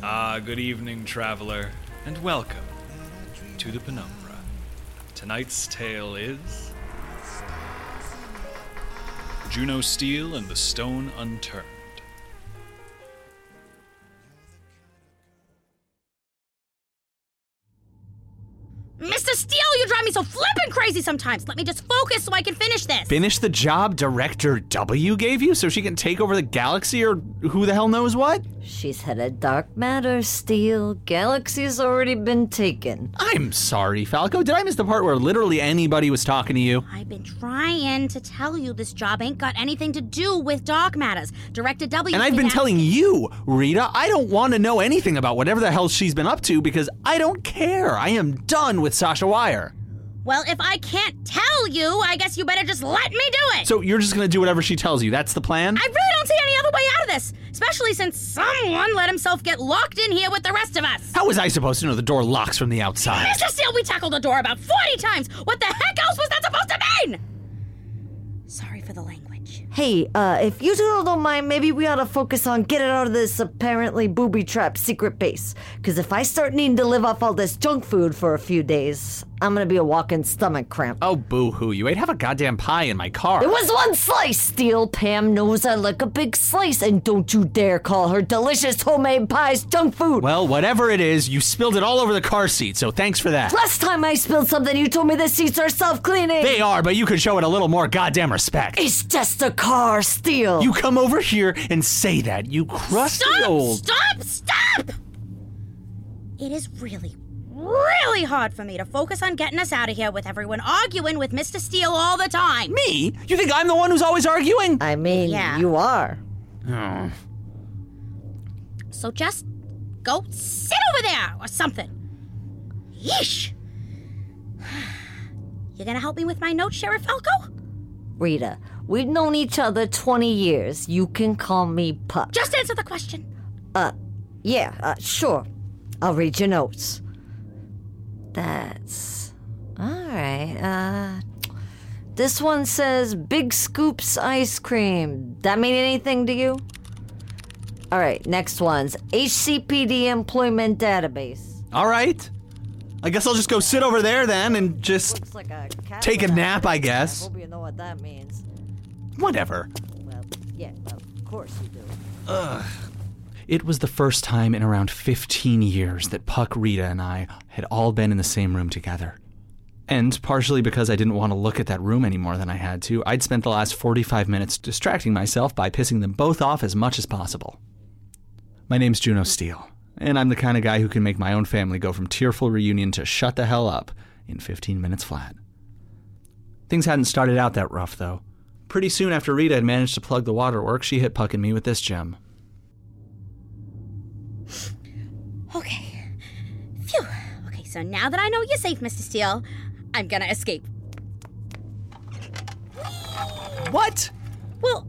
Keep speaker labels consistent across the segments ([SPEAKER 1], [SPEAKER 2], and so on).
[SPEAKER 1] Ah, good evening, traveler, and welcome to the Penumbra. Tonight's tale is Juno Steel and the Stone Unturned.
[SPEAKER 2] Mr. Steel, you drive me so flippin' crazy sometimes. Let me just focus so I can finish this.
[SPEAKER 3] Finish the job Director W gave you so she can take over the galaxy or who the hell knows what?
[SPEAKER 4] She's headed dark matter, Steel. Galaxy's already been taken.
[SPEAKER 3] I'm sorry, Falco. Did I miss the part where literally anybody was talking to you?
[SPEAKER 2] I've been trying to tell you this job ain't got anything to do with dark matters. Director W.
[SPEAKER 3] And I've been telling you, Rita, I don't want to know anything about whatever the hell she's been up to because I don't care. I am done with Sasha Wire.
[SPEAKER 2] Well, if I can't tell you, I guess you better just let me do it.
[SPEAKER 3] So you're just gonna do whatever she tells you. That's the plan?
[SPEAKER 2] I really don't see any other way out of this, especially since someone let himself get locked in here with the rest of us.
[SPEAKER 3] How was I supposed to know the door locks from the outside?
[SPEAKER 2] Mr. Steel, we tackled the door about 40 times. What the heck else was that supposed to mean? Sorry for the language.
[SPEAKER 4] Hey, uh, if you two don't mind, maybe we ought to focus on getting out of this apparently booby trapped secret base. Because if I start needing to live off all this junk food for a few days, I'm gonna be a walking stomach cramp.
[SPEAKER 3] Oh, boo hoo. You ate half a goddamn pie in my car.
[SPEAKER 4] It was one slice, Steel. Pam knows I like a big slice, and don't you dare call her delicious homemade pies junk food.
[SPEAKER 3] Well, whatever it is, you spilled it all over the car seat, so thanks for that.
[SPEAKER 4] Last time I spilled something, you told me the seats are self cleaning.
[SPEAKER 3] They are, but you could show it a little more goddamn respect.
[SPEAKER 4] It's just a car, Steel.
[SPEAKER 3] You come over here and say that, you crusty
[SPEAKER 2] Stop!
[SPEAKER 3] old.
[SPEAKER 2] Stop! Stop! It is really, really hard for me to focus on getting us out of here with everyone arguing with Mr. Steel all the time.
[SPEAKER 3] Me? You think I'm the one who's always arguing?
[SPEAKER 4] I mean,
[SPEAKER 2] Yeah.
[SPEAKER 4] you are.
[SPEAKER 3] Oh.
[SPEAKER 2] So just go sit over there or something. Yeesh. You gonna help me with my notes, Sheriff Falco?
[SPEAKER 4] Rita, we've known each other 20 years. You can call me Puck.
[SPEAKER 2] Just answer the question.
[SPEAKER 4] Uh, yeah, uh, sure. I'll read your notes. That's. Alright, uh. This one says Big Scoops Ice Cream. That mean anything to you? Alright, next one's HCPD Employment Database.
[SPEAKER 3] All right. I guess I'll just go sit over there then and just.
[SPEAKER 4] Like a
[SPEAKER 3] Take a nap, I
[SPEAKER 4] I
[SPEAKER 3] guess.
[SPEAKER 4] hope you know what that means.
[SPEAKER 3] Whatever.
[SPEAKER 4] Well, yeah, well, of course you do.
[SPEAKER 3] It was the first time in around 15 years that Puck, Rita, and I had all been in the same room together. And partially because I didn't want to look at that room any more than I had to, I'd spent the last 45 minutes distracting myself by pissing them both off as much as possible. My name's Juno Steel, and I'm the kind of guy who can make my own family go from tearful reunion to shut the hell up in 15 minutes flat. Things hadn't started out that rough, though. Pretty soon after Rita had managed to plug the waterworks, she hit Puck and me with this gem.
[SPEAKER 2] Okay. Phew. Okay, so now that I know you're safe, Mr. Steel, I'm gonna escape.
[SPEAKER 3] What?
[SPEAKER 2] Well,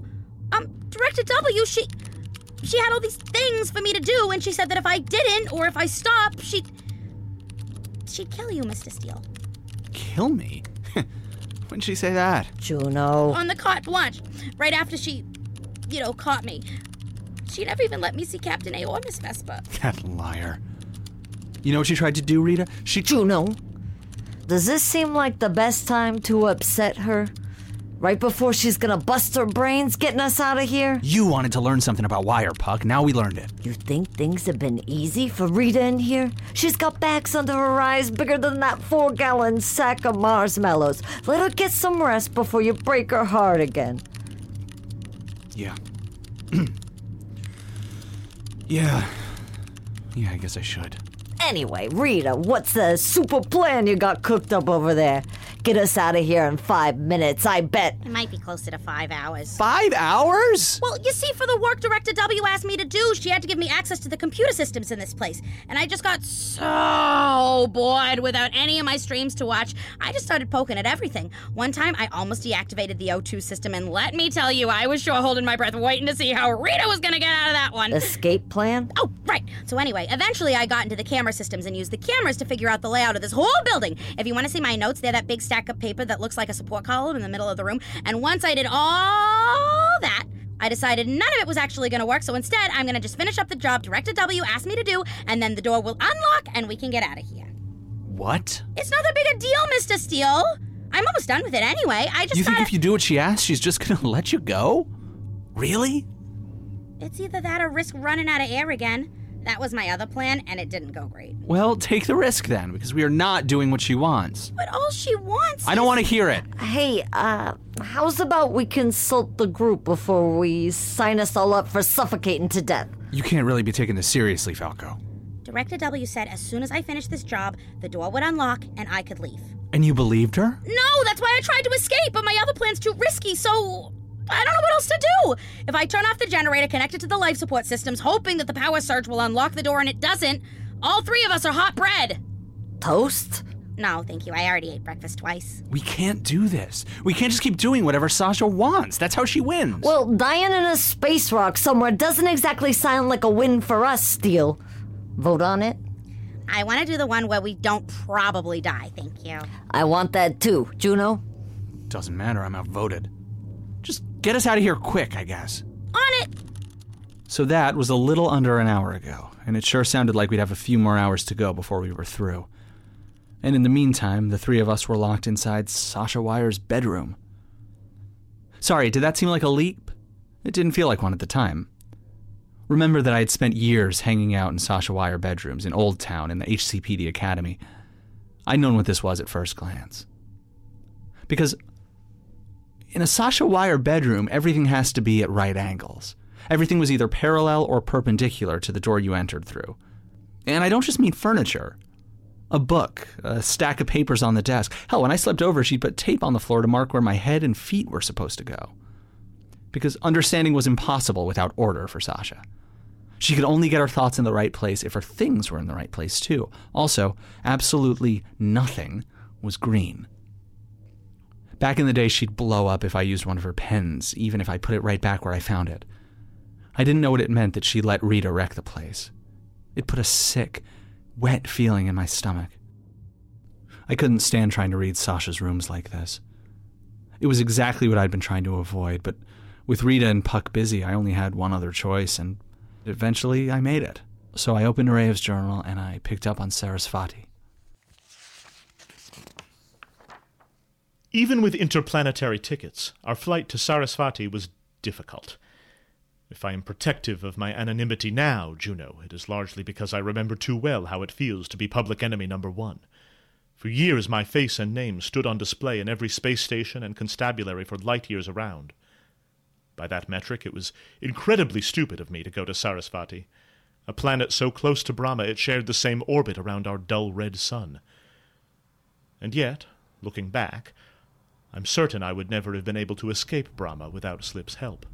[SPEAKER 2] um, Director W, she she had all these things for me to do, and she said that if I didn't or if I stopped, she'd she'd kill you, Mr. Steel.
[SPEAKER 3] Kill me? When'd she say that?
[SPEAKER 4] Juno.
[SPEAKER 2] On the carte blanche, right after she, you know, caught me. She never even let me see Captain A or Miss Vespa.
[SPEAKER 3] That liar. You know what she tried to do, Rita? She.
[SPEAKER 4] Juno, does this seem like the best time to upset her? Right before she's gonna bust her brains getting us out of here?
[SPEAKER 3] You wanted to learn something about wire, Puck. Now we learned it.
[SPEAKER 4] You think things have been easy for Rita in here? She's got bags under her eyes bigger than that four gallon sack of marshmallows. Let her get some rest before you break her heart again.
[SPEAKER 3] Yeah. yeah. Yeah, I guess I should.
[SPEAKER 4] Anyway, Rita, what's the super plan you got cooked up over there? Get us out of here in five minutes, I bet.
[SPEAKER 2] It might be closer to five hours.
[SPEAKER 3] Five hours?
[SPEAKER 2] Well, you see, for the work Director W asked me to do, she had to give me access to the computer systems in this place. And I just got so bored without any of my streams to watch. I just started poking at everything. One time, I almost deactivated the O2 system, and let me tell you, I was sure holding my breath waiting to see how Rita was gonna get out of that one.
[SPEAKER 4] Escape plan?
[SPEAKER 2] Oh, right. So anyway, eventually I got into the camera systems and used the cameras to figure out the layout of this whole building. If you want to see my notes, they're that big stack of paper that looks like a support column in the middle of the room. And once I did all that, I decided none of it was actually going to work, so instead, I'm going to just finish up the job Director W asked me to do, and then the door will unlock and we can get out of here.
[SPEAKER 3] What?
[SPEAKER 2] It's not that big a deal, Mr. Steel. I'm almost done with it anyway. I just
[SPEAKER 3] You think if you do what she asks, she's just gonna let you go? Really?
[SPEAKER 2] It's either that or risk running out of air again. That was my other plan, and it didn't go great.
[SPEAKER 3] Well, take the risk then, because we are not doing what she wants.
[SPEAKER 2] But all she wants
[SPEAKER 3] I don't want to hear it.
[SPEAKER 4] Hey, uh, how's about we consult the group before we sign us all up for suffocating to death?
[SPEAKER 3] You can't really be taking this seriously, Falco.
[SPEAKER 2] Director W said as soon as I finished this job, the door would unlock and I could leave.
[SPEAKER 3] And you believed her?
[SPEAKER 2] No, that's why I tried to escape, but my other plan's too risky, so I don't know what else to do. If I turn off the generator connected to the life support systems, hoping that the power surge will unlock the door and it doesn't, all three of us are hot bread.
[SPEAKER 4] Toast?
[SPEAKER 2] No, thank you. I already ate breakfast twice.
[SPEAKER 3] We can't do this. We can't just keep doing whatever Sasha wants. That's how she wins.
[SPEAKER 4] Well, dying in a space rock somewhere doesn't exactly sound like a win for us, Steel. Vote on it?
[SPEAKER 2] I want to do the one where we don't probably die, thank you.
[SPEAKER 4] I want that too. Juno?
[SPEAKER 3] Doesn't matter, I'm outvoted. Get us out of here quick, I guess.
[SPEAKER 2] On it!
[SPEAKER 3] So that was a little under an hour ago, and it sure sounded like we'd have a few more hours to go before we were through. And in the meantime, the three of us were locked inside Sasha Wire's bedroom. Sorry, did that seem like a leap? It didn't feel like one at the time. Remember that I had spent years hanging out in Sasha Wire bedrooms in Old Town in the HCPD Academy. I'd known what this was at first glance. Because in a Sasha Wire bedroom, everything has to be at right angles. Everything was either parallel or perpendicular to the door you entered through. And I don't just mean furniture. A book, a stack of papers on the desk. Hell, when I slept over, she'd put tape on the floor to mark where my head and feet were supposed to go. Because understanding was impossible without order for Sasha. She could only get her thoughts in the right place if her things were in the right place, too. Also, absolutely nothing was green. Back in the day, she'd blow up if I used one of her pens, even if I put it right back where I found it. I didn't know what it meant that she let Rita wreck the place. It put a sick, wet feeling in my stomach. I couldn't stand trying to read Sasha's rooms like this. It was exactly what I'd been trying to avoid, but with Rita and Puck busy, I only had one other choice, and eventually I made it. So I opened Nureyev's journal and I picked up on Saraswati.
[SPEAKER 5] Even with interplanetary tickets, our flight to Saraswati was difficult. If I am protective of my anonymity now, Juno, it is largely because I remember too well how it feels to be public enemy number one. For years, my face and name stood on display in every space station and constabulary for light years around. By that metric, it was incredibly stupid of me to go to Saraswati, a planet so close to Brahma it shared the same orbit around our dull red sun. And yet, looking back, I'm certain I would never have been able to escape Brahma without Slip's help.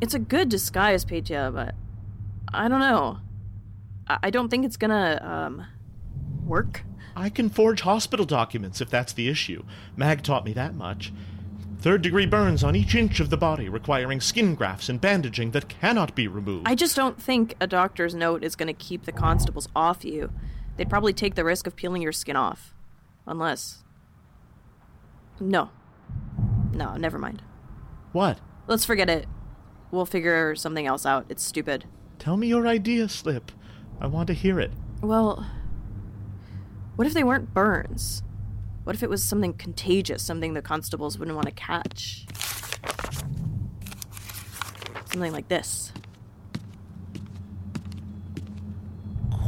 [SPEAKER 6] It's a good disguise, Petya, but I don't know. I, I don't think it's gonna, um, work.
[SPEAKER 5] I can forge hospital documents if that's the issue. Mag taught me that much. Third degree burns on each inch of the body, requiring skin grafts and bandaging that cannot be removed.
[SPEAKER 6] I just don't think a doctor's note is gonna keep the constables off you. They'd probably take the risk of peeling your skin off. Unless. No. No, never mind.
[SPEAKER 5] What?
[SPEAKER 6] Let's forget it. We'll figure something else out. It's stupid.
[SPEAKER 5] Tell me your idea, Slip. I want to hear it.
[SPEAKER 6] Well, what if they weren't burns? What if it was something contagious, something the constables wouldn't want to catch? Something like this.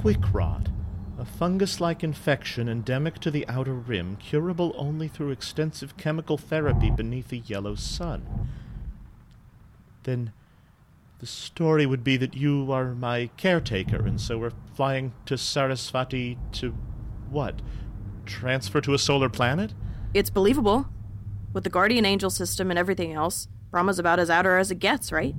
[SPEAKER 5] Quick rot. Fungus like infection endemic to the outer rim, curable only through extensive chemical therapy beneath a yellow sun. Then the story would be that you are my caretaker, and so we're flying to Saraswati to what? Transfer to a solar planet?
[SPEAKER 6] It's believable. With the Guardian Angel system and everything else, Brahma's about as outer as it gets, right?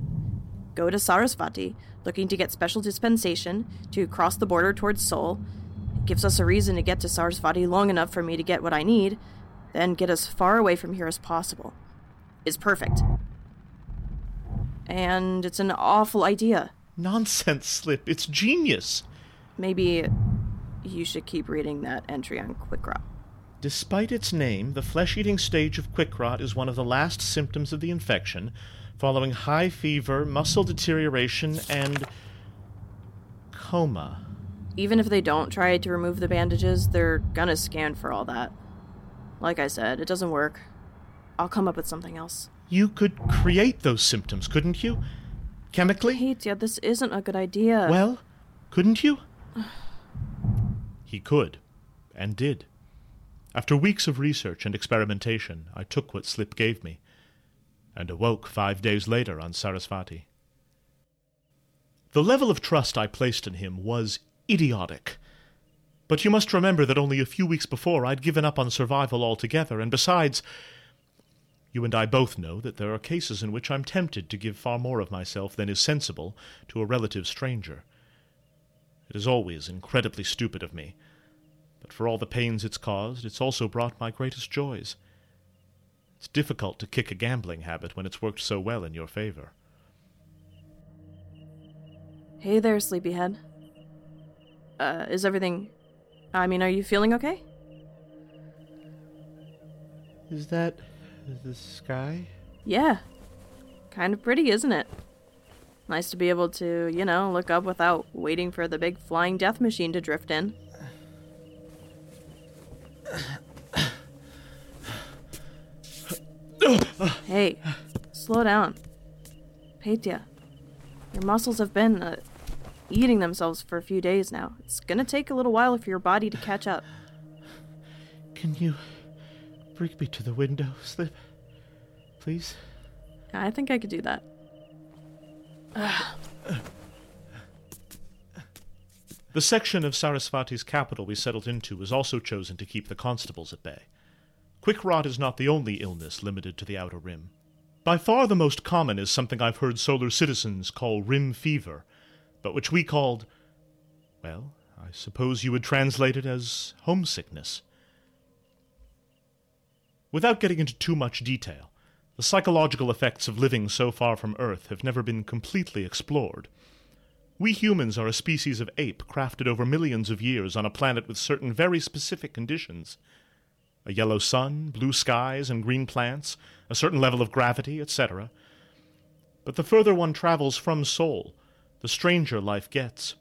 [SPEAKER 6] Go to Saraswati, looking to get special dispensation to cross the border towards Sol. Gives us a reason to get to Saraswati long enough for me to get what I need, then get as far away from here as possible. Is perfect. And it's an awful idea.
[SPEAKER 5] Nonsense, Slip. It's genius.
[SPEAKER 6] Maybe you should keep reading that entry on quick rot.
[SPEAKER 5] Despite its name, the flesh eating stage of quick rot is one of the last symptoms of the infection, following high fever, muscle deterioration, and coma.
[SPEAKER 6] Even if they don't try to remove the bandages, they're gonna scan for all that. Like I said, it doesn't work. I'll come up with something else.
[SPEAKER 5] You could create those symptoms, couldn't you? Chemically?
[SPEAKER 6] Petya, this isn't a good idea.
[SPEAKER 5] Well, couldn't you? he could, and did. After weeks of research and experimentation, I took what Slip gave me, and awoke five days later on Saraswati. The level of trust I placed in him was idiotic. But you must remember that only a few weeks before I'd given up on survival altogether, and besides, you and I both know that there are cases in which I'm tempted to give far more of myself than is sensible to a relative stranger. It is always incredibly stupid of me, but for all the pains it's caused, it's also brought my greatest joys. It's difficult to kick a gambling habit when it's worked so well in your favor.
[SPEAKER 6] Hey there, sleepyhead. Uh, is everything. I mean, are you feeling okay?
[SPEAKER 5] Is that the sky?
[SPEAKER 6] Yeah. Kind of pretty, isn't it? Nice to be able to, you know, look up without waiting for the big flying death machine to drift in. hey, slow down. Petya, your muscles have been uh, eating themselves for a few days now. It's gonna take a little while for your body to catch up.
[SPEAKER 5] Can you bring me to the window, Slip? Please?
[SPEAKER 6] I think I could do that.
[SPEAKER 5] The section of Saraswati's capital we settled into was also chosen to keep the constables at bay. Quick rot is not the only illness limited to the outer rim. By far the most common is something I've heard solar citizens call rim fever, but which we called, well, I suppose you would translate it as homesickness. Without getting into too much detail, the psychological effects of living so far from Earth have never been completely explored. We humans are a species of ape crafted over millions of years on a planet with certain very specific conditions a yellow sun, blue skies, and green plants, a certain level of gravity, etc. But the further one travels from Sol, the stranger life gets.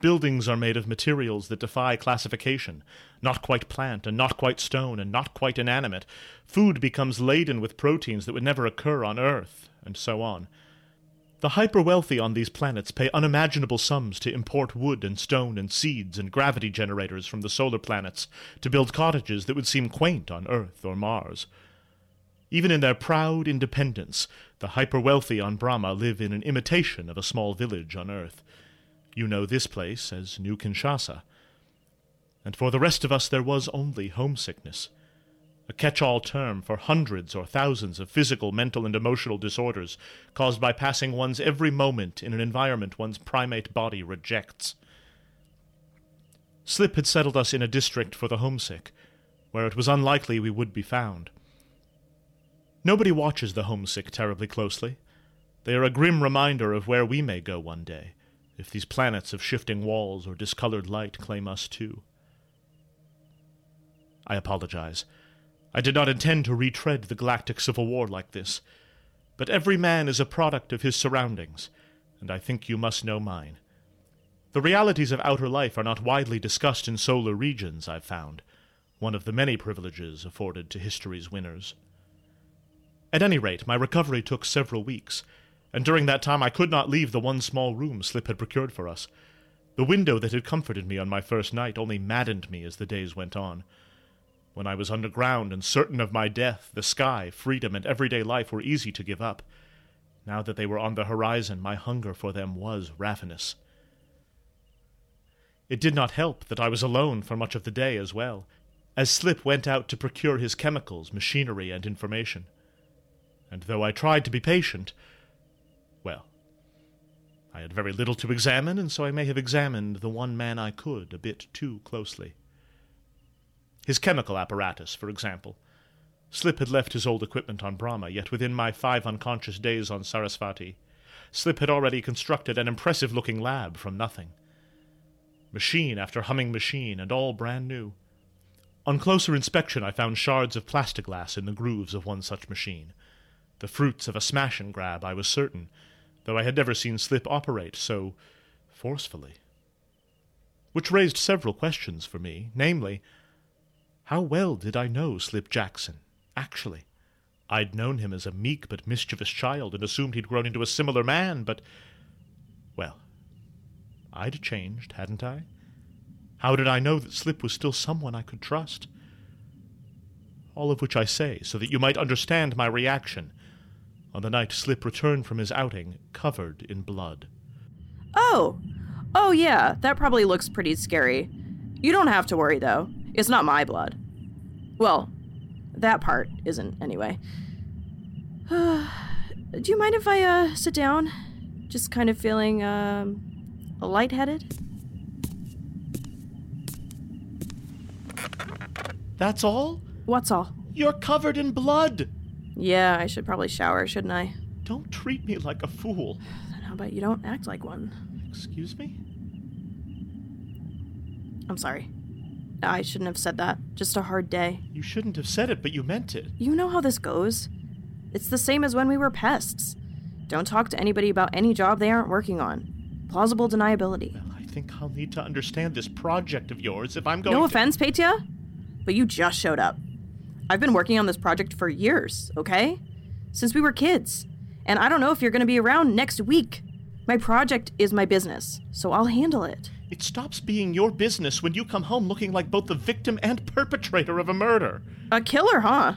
[SPEAKER 5] Buildings are made of materials that defy classification, not quite plant, and not quite stone, and not quite inanimate. Food becomes laden with proteins that would never occur on Earth, and so on. The hyper wealthy on these planets pay unimaginable sums to import wood and stone and seeds and gravity generators from the solar planets to build cottages that would seem quaint on Earth or Mars. Even in their proud independence, the hyper wealthy on Brahma live in an imitation of a small village on Earth. You know this place as New Kinshasa. And for the rest of us, there was only homesickness a catch all term for hundreds or thousands of physical, mental, and emotional disorders caused by passing one's every moment in an environment one's primate body rejects. Slip had settled us in a district for the homesick, where it was unlikely we would be found. Nobody watches the homesick terribly closely. They are a grim reminder of where we may go one day, if these planets of shifting walls or discolored light claim us too. I apologize. I did not intend to retread the galactic civil war like this, but every man is a product of his surroundings, and I think you must know mine. The realities of outer life are not widely discussed in solar regions, I've found, one of the many privileges afforded to history's winners. At any rate, my recovery took several weeks, and during that time I could not leave the one small room Slip had procured for us. The window that had comforted me on my first night only maddened me as the days went on. When I was underground and certain of my death, the sky, freedom, and everyday life were easy to give up. Now that they were on the horizon, my hunger for them was ravenous. It did not help that I was alone for much of the day as well, as Slip went out to procure his chemicals, machinery, and information. And though I tried to be patient, well, I had very little to examine, and so I may have examined the one man I could a bit too closely. His chemical apparatus, for example. Slip had left his old equipment on Brahma, yet within my five unconscious days on Saraswati, Slip had already constructed an impressive looking lab from nothing. Machine after humming machine, and all brand new. On closer inspection, I found shards of plastiglass in the grooves of one such machine. The fruits of a smash and grab, I was certain, though I had never seen Slip operate so forcefully. Which raised several questions for me, namely, how well did I know Slip Jackson, actually? I'd known him as a meek but mischievous child and assumed he'd grown into a similar man, but. Well, I'd changed, hadn't I? How did I know that Slip was still someone I could trust? All of which I say so that you might understand my reaction on the night Slip returned from his outing covered in blood.
[SPEAKER 6] Oh, oh yeah, that probably looks pretty scary. You don't have to worry though. It's not my blood. Well, that part isn't anyway. Do you mind if I uh sit down? Just kind of feeling um lightheaded.
[SPEAKER 5] That's all?
[SPEAKER 6] What's all?
[SPEAKER 5] You're covered in blood!
[SPEAKER 6] Yeah, I should probably shower, shouldn't I?
[SPEAKER 5] Don't treat me like a fool.
[SPEAKER 6] Then how about you don't act like one?
[SPEAKER 5] Excuse me?
[SPEAKER 6] I'm sorry. I shouldn't have said that. Just a hard day.
[SPEAKER 5] You shouldn't have said it, but you meant it.
[SPEAKER 6] You know how this goes. It's the same as when we were pests. Don't talk to anybody about any job they aren't working on. Plausible deniability.
[SPEAKER 5] Well, I think I'll need to understand this project of yours if I'm going
[SPEAKER 6] No
[SPEAKER 5] to.
[SPEAKER 6] offense, Petya, but you just showed up. I've been working on this project for years, okay? Since we were kids. And I don't know if you're going to be around next week. My project is my business, so I'll handle it.
[SPEAKER 5] It stops being your business when you come home looking like both the victim and perpetrator of a murder.
[SPEAKER 6] A killer, huh?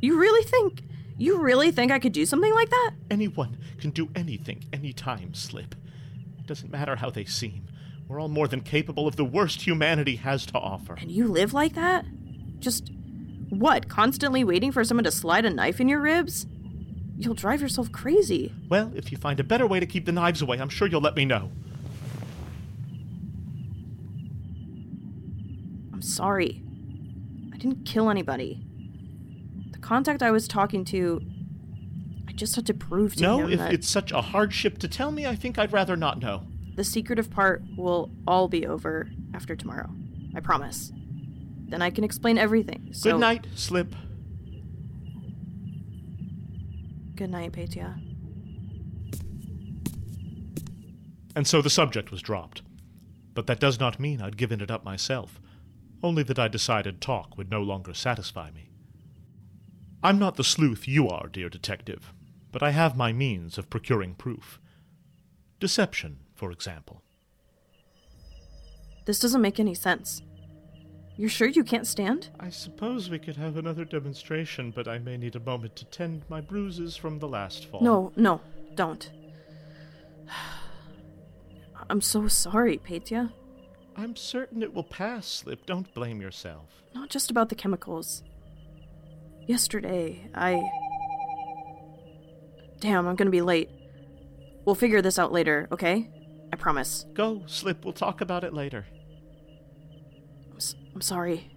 [SPEAKER 6] You really think you really think I could do something like that?
[SPEAKER 5] Anyone can do anything, anytime, Slip. It doesn't matter how they seem. We're all more than capable of the worst humanity has to offer.
[SPEAKER 6] And you live like that? Just what? Constantly waiting for someone to slide a knife in your ribs? You'll drive yourself crazy.
[SPEAKER 5] Well, if you find a better way to keep the knives away, I'm sure you'll let me know.
[SPEAKER 6] I'm sorry. I didn't kill anybody. The contact I was talking to, I just had to prove to
[SPEAKER 5] No,
[SPEAKER 6] him No,
[SPEAKER 5] if
[SPEAKER 6] that
[SPEAKER 5] it's such a hardship to tell me, I think I'd rather not know.
[SPEAKER 6] the secretive part will all be over after tomorrow. I promise. Then I can explain everything. So,
[SPEAKER 5] Good night, Slip.
[SPEAKER 6] Good night, Petya.
[SPEAKER 5] And so the subject was dropped. But that does not mean I'd given it up myself, only that I decided talk would no longer satisfy me. I'm not the sleuth you are, dear detective, but I have my means of procuring proof. Deception, for example.
[SPEAKER 6] This doesn't make any sense. You're sure you can't stand?
[SPEAKER 5] I suppose we could have another demonstration, but I may need a moment to tend my bruises from the last fall.
[SPEAKER 6] No, no, don't. I'm so sorry, Petya.
[SPEAKER 5] I'm certain it will pass, Slip. Don't blame yourself.
[SPEAKER 6] Not just about the chemicals. Yesterday, I. Damn, I'm gonna be late. We'll figure this out later, okay? I promise.
[SPEAKER 5] Go, Slip. We'll talk about it later.
[SPEAKER 6] I'm, sorry.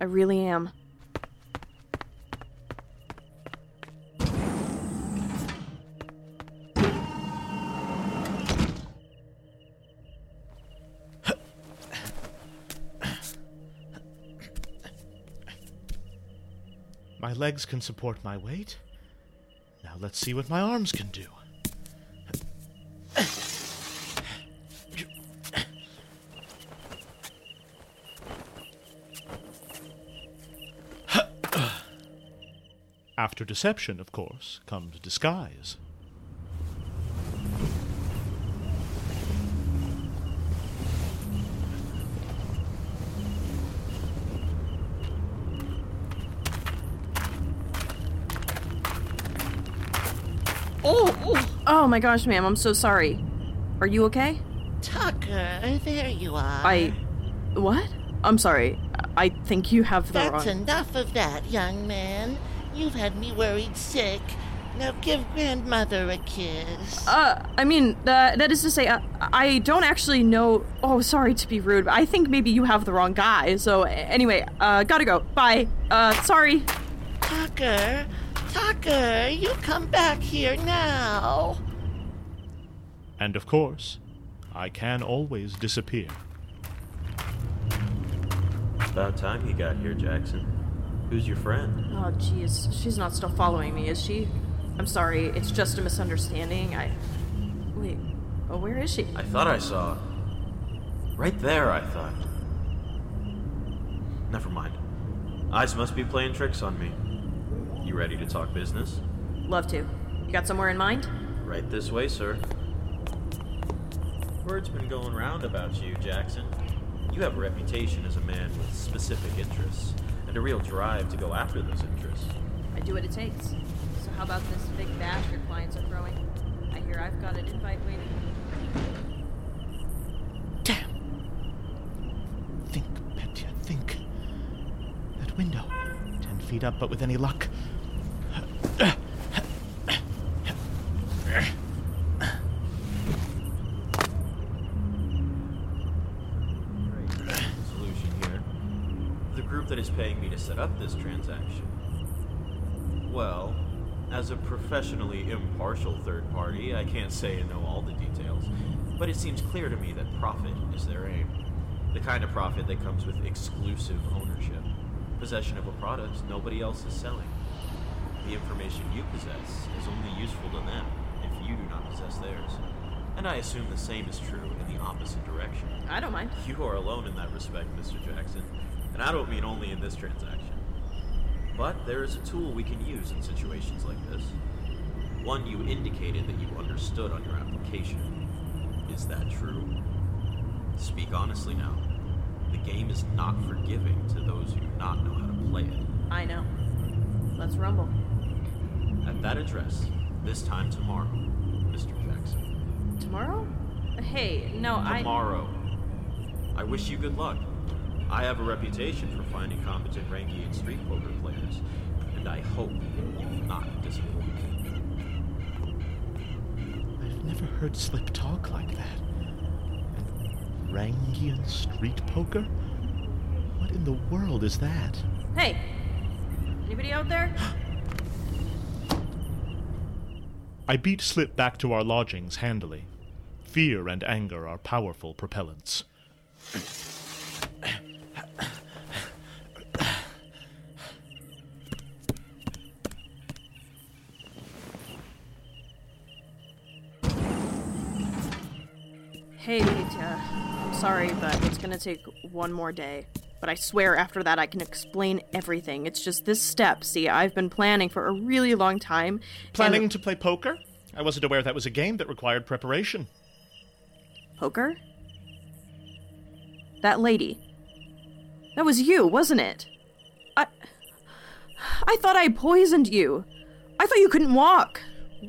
[SPEAKER 6] I really am.
[SPEAKER 5] My legs can support my weight. Now let's see what my arms can do. After deception, of course, comes disguise.
[SPEAKER 6] Oh, oh Oh my gosh, ma'am, I'm so sorry. Are you okay?
[SPEAKER 7] Tucker, there you are.
[SPEAKER 6] I. What? I'm sorry. I think you have the
[SPEAKER 7] That's
[SPEAKER 6] wrong.
[SPEAKER 7] enough of that, young man. You've had me worried sick. Now give grandmother a kiss.
[SPEAKER 6] Uh, I mean, uh, that is to say, uh, I don't actually know. Oh, sorry to be rude, but I think maybe you have the wrong guy. So, anyway, uh, gotta go. Bye. Uh, sorry.
[SPEAKER 7] Tucker, Tucker, you come back here now.
[SPEAKER 5] And of course, I can always disappear.
[SPEAKER 8] About time you got here, Jackson. Who's your friend?
[SPEAKER 6] Oh, jeez. She's not still following me, is she? I'm sorry, it's just a misunderstanding. I. Wait. Oh, where is she?
[SPEAKER 8] I thought I saw. Right there, I thought. Never mind. Eyes must be playing tricks on me. You ready to talk business?
[SPEAKER 6] Love to. You got somewhere in mind?
[SPEAKER 8] Right this way, sir. Word's been going round about you, Jackson. You have a reputation as a man with specific interests, and a real drive to go after those interests.
[SPEAKER 6] I do what it takes. So how about this big bash your clients are throwing? I hear I've got an invite waiting.
[SPEAKER 5] Damn! Think, Petya, think. That window. Ten feet up, but with any luck.
[SPEAKER 8] Solution here. The group that is paying me to set up this transaction. Well, as a professionally impartial third party, I can't say I know all the details, but it seems clear to me that profit is their aim. The kind of profit that comes with exclusive ownership, possession of a product nobody else is selling. The information you possess is only useful to them if you do not possess theirs. And I assume the same is true in the opposite direction.
[SPEAKER 6] I don't mind.
[SPEAKER 8] You are alone in that respect, Mr. Jackson, and I don't mean only in this transaction. But there is a tool we can use in situations like this. One you indicated that you understood on your application. Is that true? Speak honestly now. The game is not forgiving to those who do not know how to play it.
[SPEAKER 6] I know. Let's rumble.
[SPEAKER 8] At that address, this time tomorrow, Mr. Jackson.
[SPEAKER 6] Tomorrow? Hey, no, I.
[SPEAKER 8] Tomorrow. I wish you good luck. I have a reputation for finding competent Rangian street poker players, and I hope you will not disappoint.
[SPEAKER 5] I've never heard Slip talk like that. And Rangian street poker? What in the world is that?
[SPEAKER 6] Hey! Anybody out there?
[SPEAKER 5] I beat Slip back to our lodgings handily. Fear and anger are powerful propellants.
[SPEAKER 6] Hey. I'm sorry, but it's gonna take one more day. But I swear after that I can explain everything. It's just this step. See, I've been planning for a really long time. and-
[SPEAKER 5] Planning to play poker? I wasn't aware that was a game that required preparation.
[SPEAKER 6] Poker? That lady. That was you, wasn't it? I. I thought I poisoned you. I thought you couldn't walk.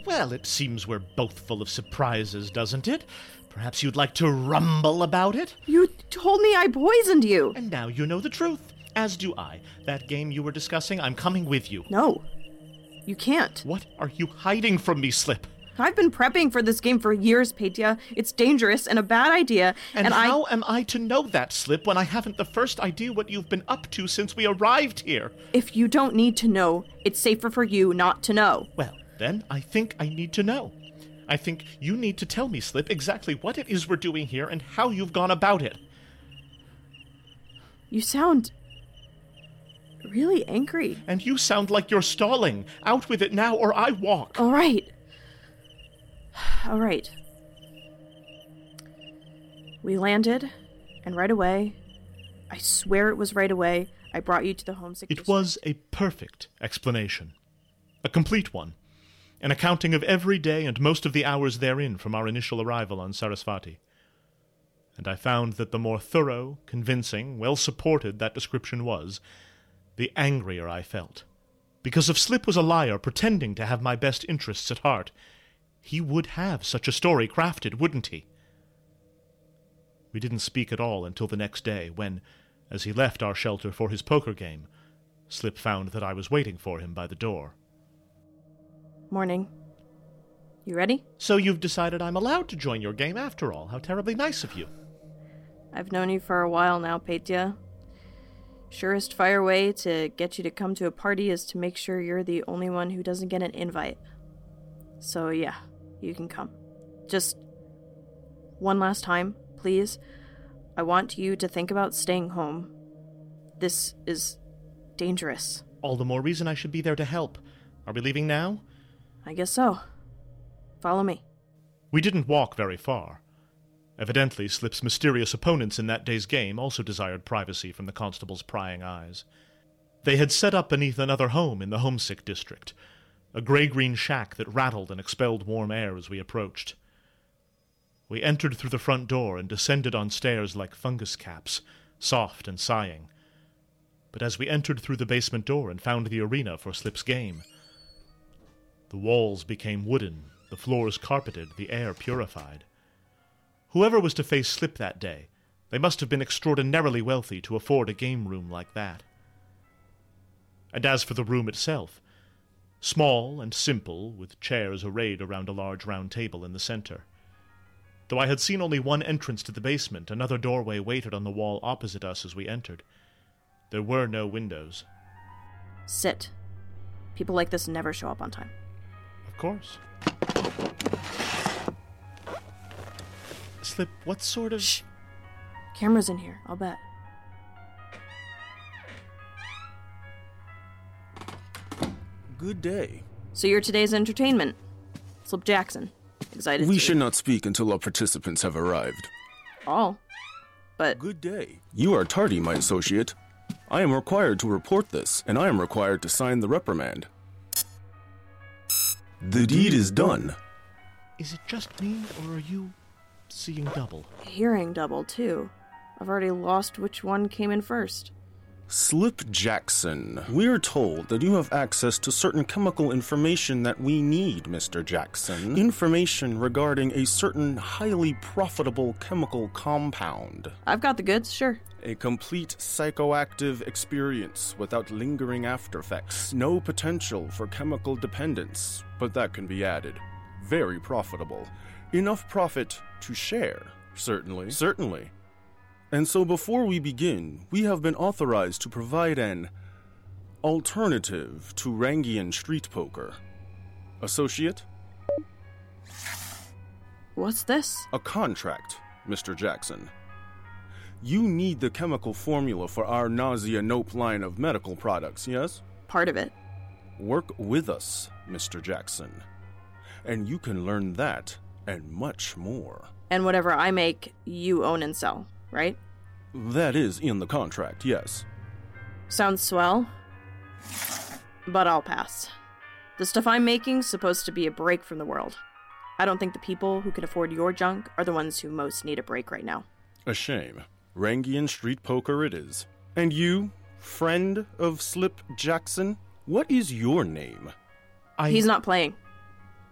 [SPEAKER 5] Well, it seems we're both full of surprises, doesn't it? Perhaps you'd like to rumble about it?
[SPEAKER 6] You told me I poisoned you.
[SPEAKER 5] And now you know the truth. As do I. That game you were discussing, I'm coming with you.
[SPEAKER 6] No. You can't.
[SPEAKER 5] What are you hiding from me, Slip?
[SPEAKER 6] I've been prepping for this game for years, Petya. It's dangerous and a bad idea,
[SPEAKER 5] And,
[SPEAKER 6] and,
[SPEAKER 5] how
[SPEAKER 6] I.
[SPEAKER 5] am I to know that, Slip, when I haven't the first idea what you've been up to since we arrived here?
[SPEAKER 6] If you don't need to know, it's safer for you not to know.
[SPEAKER 5] Well, then, I think I need to know. I think you need to tell me, Slip, exactly what it is we're doing here and how you've gone about it.
[SPEAKER 6] You sound. really angry.
[SPEAKER 5] And you sound like you're stalling. Out with it now, or I walk.
[SPEAKER 6] All right. All right. We landed, and right away, I swear it was right away, I brought you to the homesick.
[SPEAKER 5] It was a perfect explanation. A complete one. An accounting of every day and most of the hours therein from our initial arrival on Saraswati. And I found that the more thorough, convincing, well supported that description was, the angrier I felt. Because if Slip was a liar pretending to have my best interests at heart, he would have such a story crafted, wouldn't he? We didn't speak at all until the next day, when, as he left our shelter for his poker game, Slip found that I was waiting for him by the door.
[SPEAKER 6] Morning. You ready?
[SPEAKER 5] So you've decided I'm allowed to join your game after all. How terribly nice of you.
[SPEAKER 6] I've known you for a while now, Petya. Surest fire way to get you to come to a party is to make sure you're the only one who doesn't get an invite. So, yeah, you can come. Just one last time, please. I want you to think about staying home. This is dangerous.
[SPEAKER 5] All the more reason I should be there to help. Are we leaving now?
[SPEAKER 6] I guess so. Follow me.
[SPEAKER 5] We didn't walk very far. Evidently, Slip's mysterious opponents in that day's game also desired privacy from the constable's prying eyes. They had set up beneath another home in the homesick district, a gray green shack that rattled and expelled warm air as we approached. We entered through the front door and descended on stairs like fungus caps, soft and sighing. But as we entered through the basement door and found the arena for Slip's game, the walls became wooden, the floors carpeted, the air purified. Whoever was to face Slip that day, they must have been extraordinarily wealthy to afford a game room like that. And as for the room itself, small and simple, with chairs arrayed around a large round table in the center. Though I had seen only one entrance to the basement, another doorway waited on the wall opposite us as we entered. There were no windows.
[SPEAKER 6] Sit. People like this never show up on time.
[SPEAKER 5] Of course. Slip, what sort of.
[SPEAKER 6] Shh. Cameras in here, I'll bet.
[SPEAKER 9] Good day.
[SPEAKER 6] So you're today's entertainment. Slip Jackson. Excited
[SPEAKER 9] We
[SPEAKER 6] to-
[SPEAKER 9] should not speak until our participants have arrived.
[SPEAKER 6] All. But
[SPEAKER 9] Good day. You are tardy, my associate. I am required to report this, and I am required to sign the reprimand. The deed is done.
[SPEAKER 5] Is it just me, or are you seeing double?
[SPEAKER 6] hearing double, too. I've already lost which one came in first.
[SPEAKER 9] Slip Jackson. We're told that you have access to certain chemical information that we need, Mr. Jackson. Information regarding a certain highly profitable chemical compound.
[SPEAKER 6] I've got the goods, sure.
[SPEAKER 9] A complete psychoactive experience without lingering after effects. No potential for chemical dependence, but that can be added. Very profitable. Enough profit to share, certainly. Certainly. And so before we begin, we have been authorized to provide an alternative to Rangian street poker. Associate?
[SPEAKER 6] What's this?
[SPEAKER 9] A contract, Mr. Jackson. You need the chemical formula for our nausea nope line of medical products, yes?
[SPEAKER 6] Part of it.
[SPEAKER 9] Work with us, Mr. Jackson. And you can learn that and much more.
[SPEAKER 6] And whatever I make, you own and sell, right?
[SPEAKER 9] That is in the contract, yes.
[SPEAKER 6] Sounds swell. But I'll pass. The stuff I'm making's supposed to be a break from the world. I don't think the people who can afford your junk are the ones who most need a break right now.
[SPEAKER 9] A shame. Rangian street poker it is. And you, friend of Slip Jackson, what is your name?
[SPEAKER 5] I.
[SPEAKER 6] He's not playing.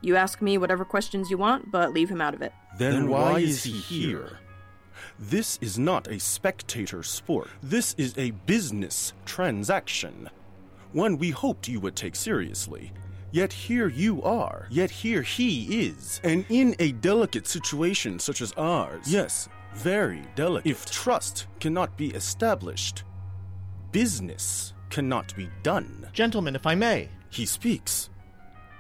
[SPEAKER 6] You ask me whatever questions you want, but leave him out of it.
[SPEAKER 9] Then,
[SPEAKER 5] Then
[SPEAKER 9] why,
[SPEAKER 5] why
[SPEAKER 9] is
[SPEAKER 5] is
[SPEAKER 9] he
[SPEAKER 5] he
[SPEAKER 9] here?
[SPEAKER 5] here?
[SPEAKER 9] This is not a spectator sport. This is a business transaction. One we hoped you would take seriously. Yet here you are. Yet here he is. And in a delicate situation such as ours. Yes, very delicate. If trust cannot be established, business cannot be done.
[SPEAKER 5] Gentlemen, if I may,
[SPEAKER 9] He speaks.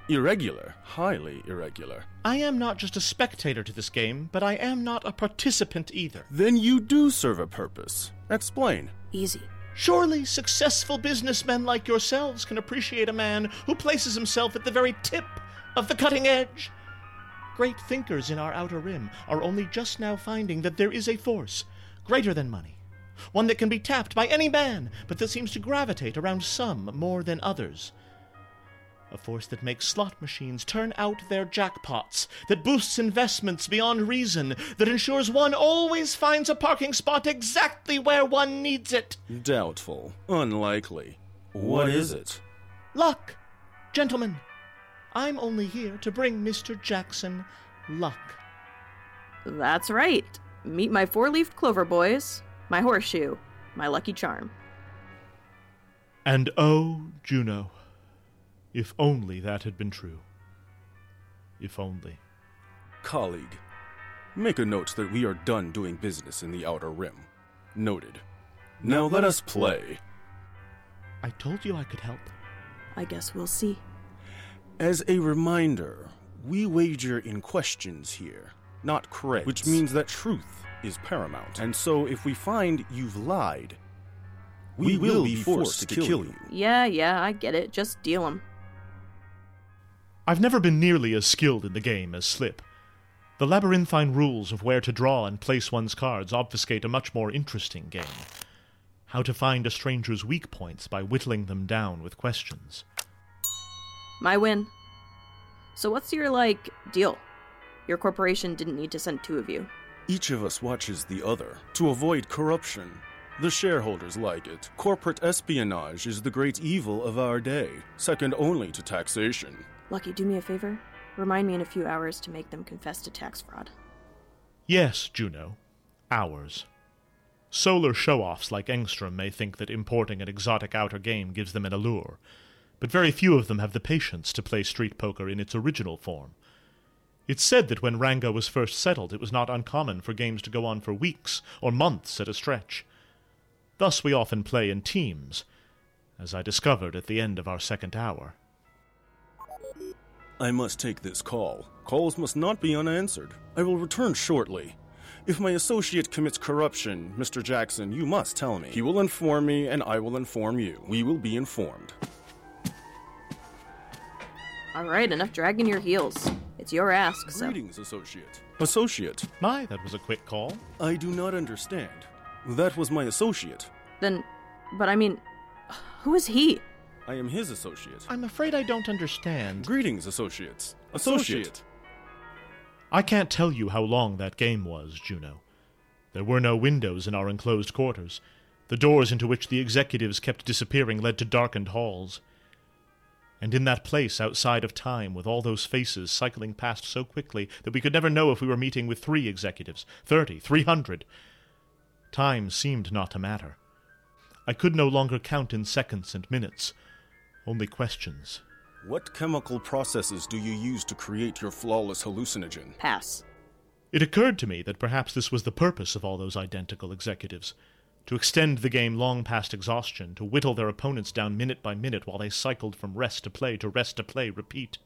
[SPEAKER 9] Irregular, highly irregular.
[SPEAKER 5] I am not just a spectator to this game, but I am not a participant either.
[SPEAKER 9] Then you do serve a purpose. Explain.
[SPEAKER 6] Easy.
[SPEAKER 5] Surely successful businessmen like yourselves can appreciate a man who places himself at the very tip of the cutting edge. Great thinkers in our outer rim are only just now finding that there is a force greater than money, one that can be tapped by any man, but that seems to gravitate around some more than others. A force that makes slot machines turn out their jackpots, that boosts investments beyond reason, that ensures one always finds a parking spot exactly where one needs it.
[SPEAKER 9] Doubtful. Unlikely. What is it?
[SPEAKER 5] Luck! Gentlemen, I'm only here to bring Mr. Jackson luck.
[SPEAKER 6] That's right. Meet my four leafed clover boys, my horseshoe, my lucky charm.
[SPEAKER 5] And oh, Juno, if only that had been true. If only.
[SPEAKER 9] Colleague, make a note that we are done doing business in the Outer Rim. Noted. Now let us play.
[SPEAKER 5] I told you I could help.
[SPEAKER 6] I guess we'll see.
[SPEAKER 9] As a reminder, we wager in questions here, not creds. Which means that truth is paramount. And so if we find you've lied, we, will, be forced, to kill, you.
[SPEAKER 6] Yeah, yeah, I get it. Just deal 'em.
[SPEAKER 5] I've never been nearly as skilled in the game as Slip. The labyrinthine rules of where to draw and place one's cards obfuscate a much more interesting game. How to find a stranger's weak points by whittling them down with questions.
[SPEAKER 6] My win. So what's your, like, deal? Your corporation didn't need to send two of you.
[SPEAKER 9] Each of us watches the other to avoid corruption. The shareholders like it. Corporate espionage is the great evil of our day, second only to taxation.
[SPEAKER 6] Lucky, do me a favor. Remind me in a few hours to make them confess to tax fraud.
[SPEAKER 5] Yes, Juno. Ours. Solar show offs like Engstrom may think that importing an exotic outer game gives them an allure, but very few of them have the patience to play street poker in its original form. It's said that when Ranga was first settled, it was not uncommon for games to go on for weeks or months at a stretch. Thus we often play in teams, as I discovered at the end of our second hour.
[SPEAKER 9] I must take this call. Calls must not be unanswered. I will return shortly. If my associate commits corruption, Mr. Jackson, you must tell me. He will inform me, and I will inform you. We will be informed.
[SPEAKER 6] Alright, enough dragging your heels. It's your ask, so.
[SPEAKER 9] Greetings, associate. Associate,
[SPEAKER 5] My, that was a quick call.
[SPEAKER 9] I do not understand. That was my associate.
[SPEAKER 6] Then. But I mean. Who is he?
[SPEAKER 9] I am his associate.
[SPEAKER 5] I'm afraid I don't understand.
[SPEAKER 9] Greetings, associates.
[SPEAKER 5] Associate.
[SPEAKER 9] Associate.
[SPEAKER 5] I can't tell you how long that game was, Juno. There were no windows in our enclosed quarters. The doors into which the executives kept disappearing led to darkened halls. And in that place outside of time, with all those faces cycling past so quickly that we could never know if we were meeting with three executives, thirty, three hundred, time seemed not to matter. I could no longer count in seconds and minutes, only questions.
[SPEAKER 9] What chemical processes do you use to create your flawless hallucinogen?
[SPEAKER 6] Pass.
[SPEAKER 5] It occurred to me that perhaps this was the purpose of all those identical executives to extend the game long past exhaustion, to whittle their opponents down minute by minute while they cycled from rest to play to rest to play, repeat.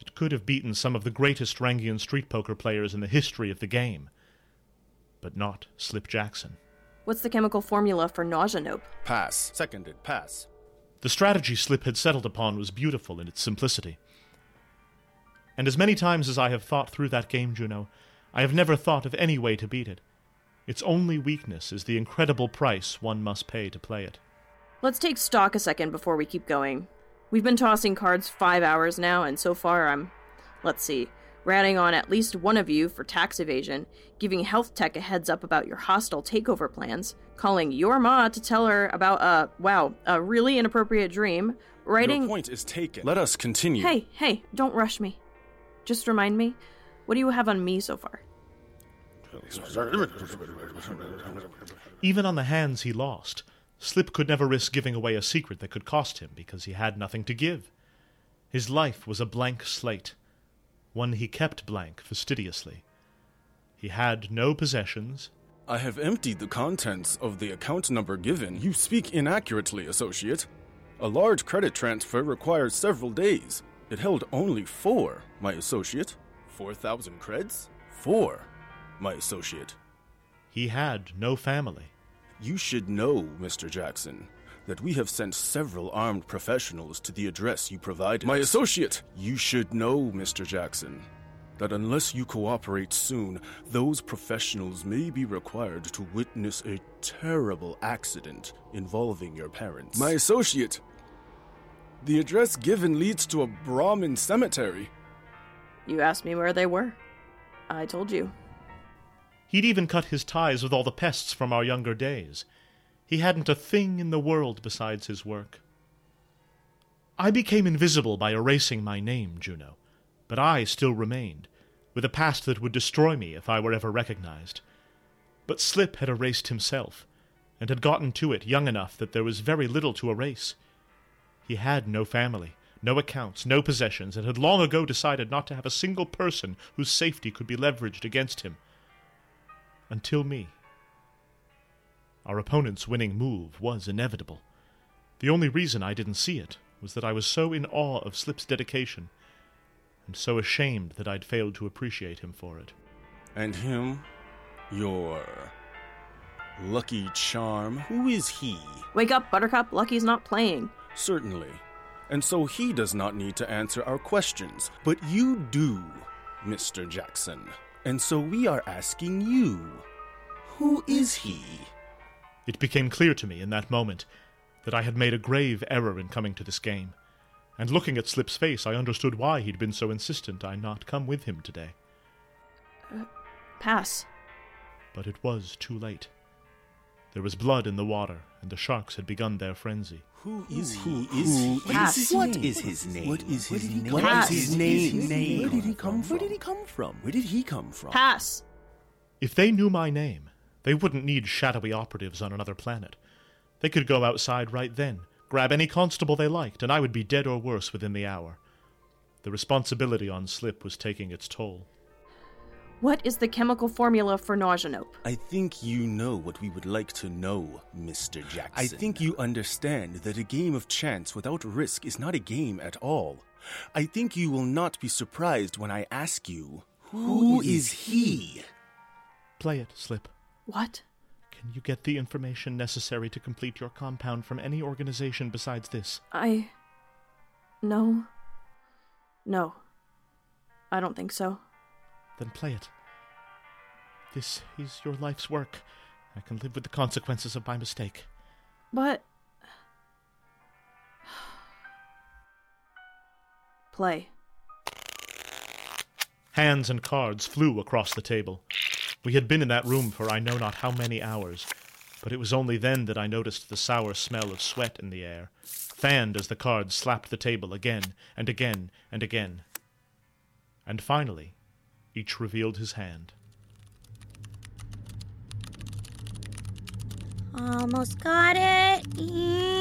[SPEAKER 5] It could have beaten some of the greatest Rangian street poker players in the history of the game, but not Slip Jackson.
[SPEAKER 6] What's the chemical formula for nausea nope?
[SPEAKER 9] Pass. Seconded. Pass.
[SPEAKER 5] The strategy Slip had settled upon was beautiful in its simplicity. And as many times as I have thought through that game, Juno, I have never thought of any way to beat it. Its only weakness is the incredible price one must pay to play it.
[SPEAKER 6] Let's take stock a second before we keep going. We've been tossing cards five hours now, and so far I'm. Let's see. Ratting on at least one of you for tax evasion, giving Health Tech a heads up about your hostile takeover plans, calling your ma to tell her about a, wow, a really inappropriate dream, writing.
[SPEAKER 9] Your point is taken. Let us continue.
[SPEAKER 6] Hey, hey, don't rush me. Just remind me, what do you have on me so far?
[SPEAKER 5] Even on the hands he lost, Slip could never risk giving away a secret that could cost him because he had nothing to give. His life was a blank slate, one he kept blank fastidiously. He had no possessions,
[SPEAKER 9] I have emptied the contents of the account number given. You speak inaccurately, associate. A large credit transfer requires several days. It held only four, my associate. Four thousand creds? Four, my associate.
[SPEAKER 5] he had no family.
[SPEAKER 9] You should know, Mr. Jackson, that we have sent several armed professionals to the address you provided. My associate! You should know, Mr. Jackson, that unless you cooperate soon, those professionals may be required to witness a terrible accident involving your parents. My associate! The address given leads to a Brahmin cemetery.
[SPEAKER 6] You asked me where they were. I told you.
[SPEAKER 5] He'd even cut his ties with all the pests from our younger days. He hadn't a thing in the world besides his work. I became invisible by erasing my name, Juno, but I still remained, with a past that would destroy me if I were ever recognized. But Slip had erased himself, and had gotten to it young enough that there was very little to erase. He had no family, no accounts, no possessions, and had long ago decided not to have a single person whose safety could be leveraged against him. Until me. Our opponent's winning move was inevitable. The only reason I didn't see it was that I was so in awe of Slip's dedication, and so ashamed that I'd failed to appreciate him for it.
[SPEAKER 9] And him? Your. lucky charm? Who is he?
[SPEAKER 6] Wake up, Buttercup. Lucky's not playing.
[SPEAKER 9] Certainly. and so he does not need to answer our questions. But you do, Mr. Jackson. And so we are asking you who is he?
[SPEAKER 5] It became clear to me in that moment that I had made a grave error in coming to this game. And looking at Slip's face, I understood why he'd been so insistent I not come with him today.
[SPEAKER 6] Uh, pass.
[SPEAKER 5] But it was too late. There was blood in the water, and the sharks had begun their frenzy.
[SPEAKER 9] Who is he? Is he?
[SPEAKER 6] Pass.
[SPEAKER 10] What is his name?
[SPEAKER 9] What is his name?
[SPEAKER 10] What
[SPEAKER 6] Pass.
[SPEAKER 10] is his name?
[SPEAKER 9] Where did he
[SPEAKER 10] come from? Where did he come from? Where did he come from?
[SPEAKER 6] Pass.
[SPEAKER 5] If they knew my name, they wouldn't need shadowy operatives on another planet. They could go outside right then, grab any constable they liked, and I would be dead or worse within the hour. The responsibility on Slip was taking its toll.
[SPEAKER 6] What is the chemical formula for Nausenope?
[SPEAKER 9] I think you know what we would like to know, Mr. Jackson. I think you understand that a game of chance without risk is not a game at all. I think you will not be surprised when I ask you, who is he?
[SPEAKER 5] Play it, Slip.
[SPEAKER 6] What?
[SPEAKER 5] Can you get the information necessary to complete your compound from any organization besides this?
[SPEAKER 6] I. No. No. I don't think so.
[SPEAKER 5] Then play it. This is your life's work. I can live with the consequences of my mistake.
[SPEAKER 6] But. Play.
[SPEAKER 5] Hands and cards flew across the table. We had been in that room for I know not how many hours, but it was only then that I noticed the sour smell of sweat in the air, fanned as the cards slapped the table again and again and again. And finally, each revealed his hand.
[SPEAKER 2] Almost got it. And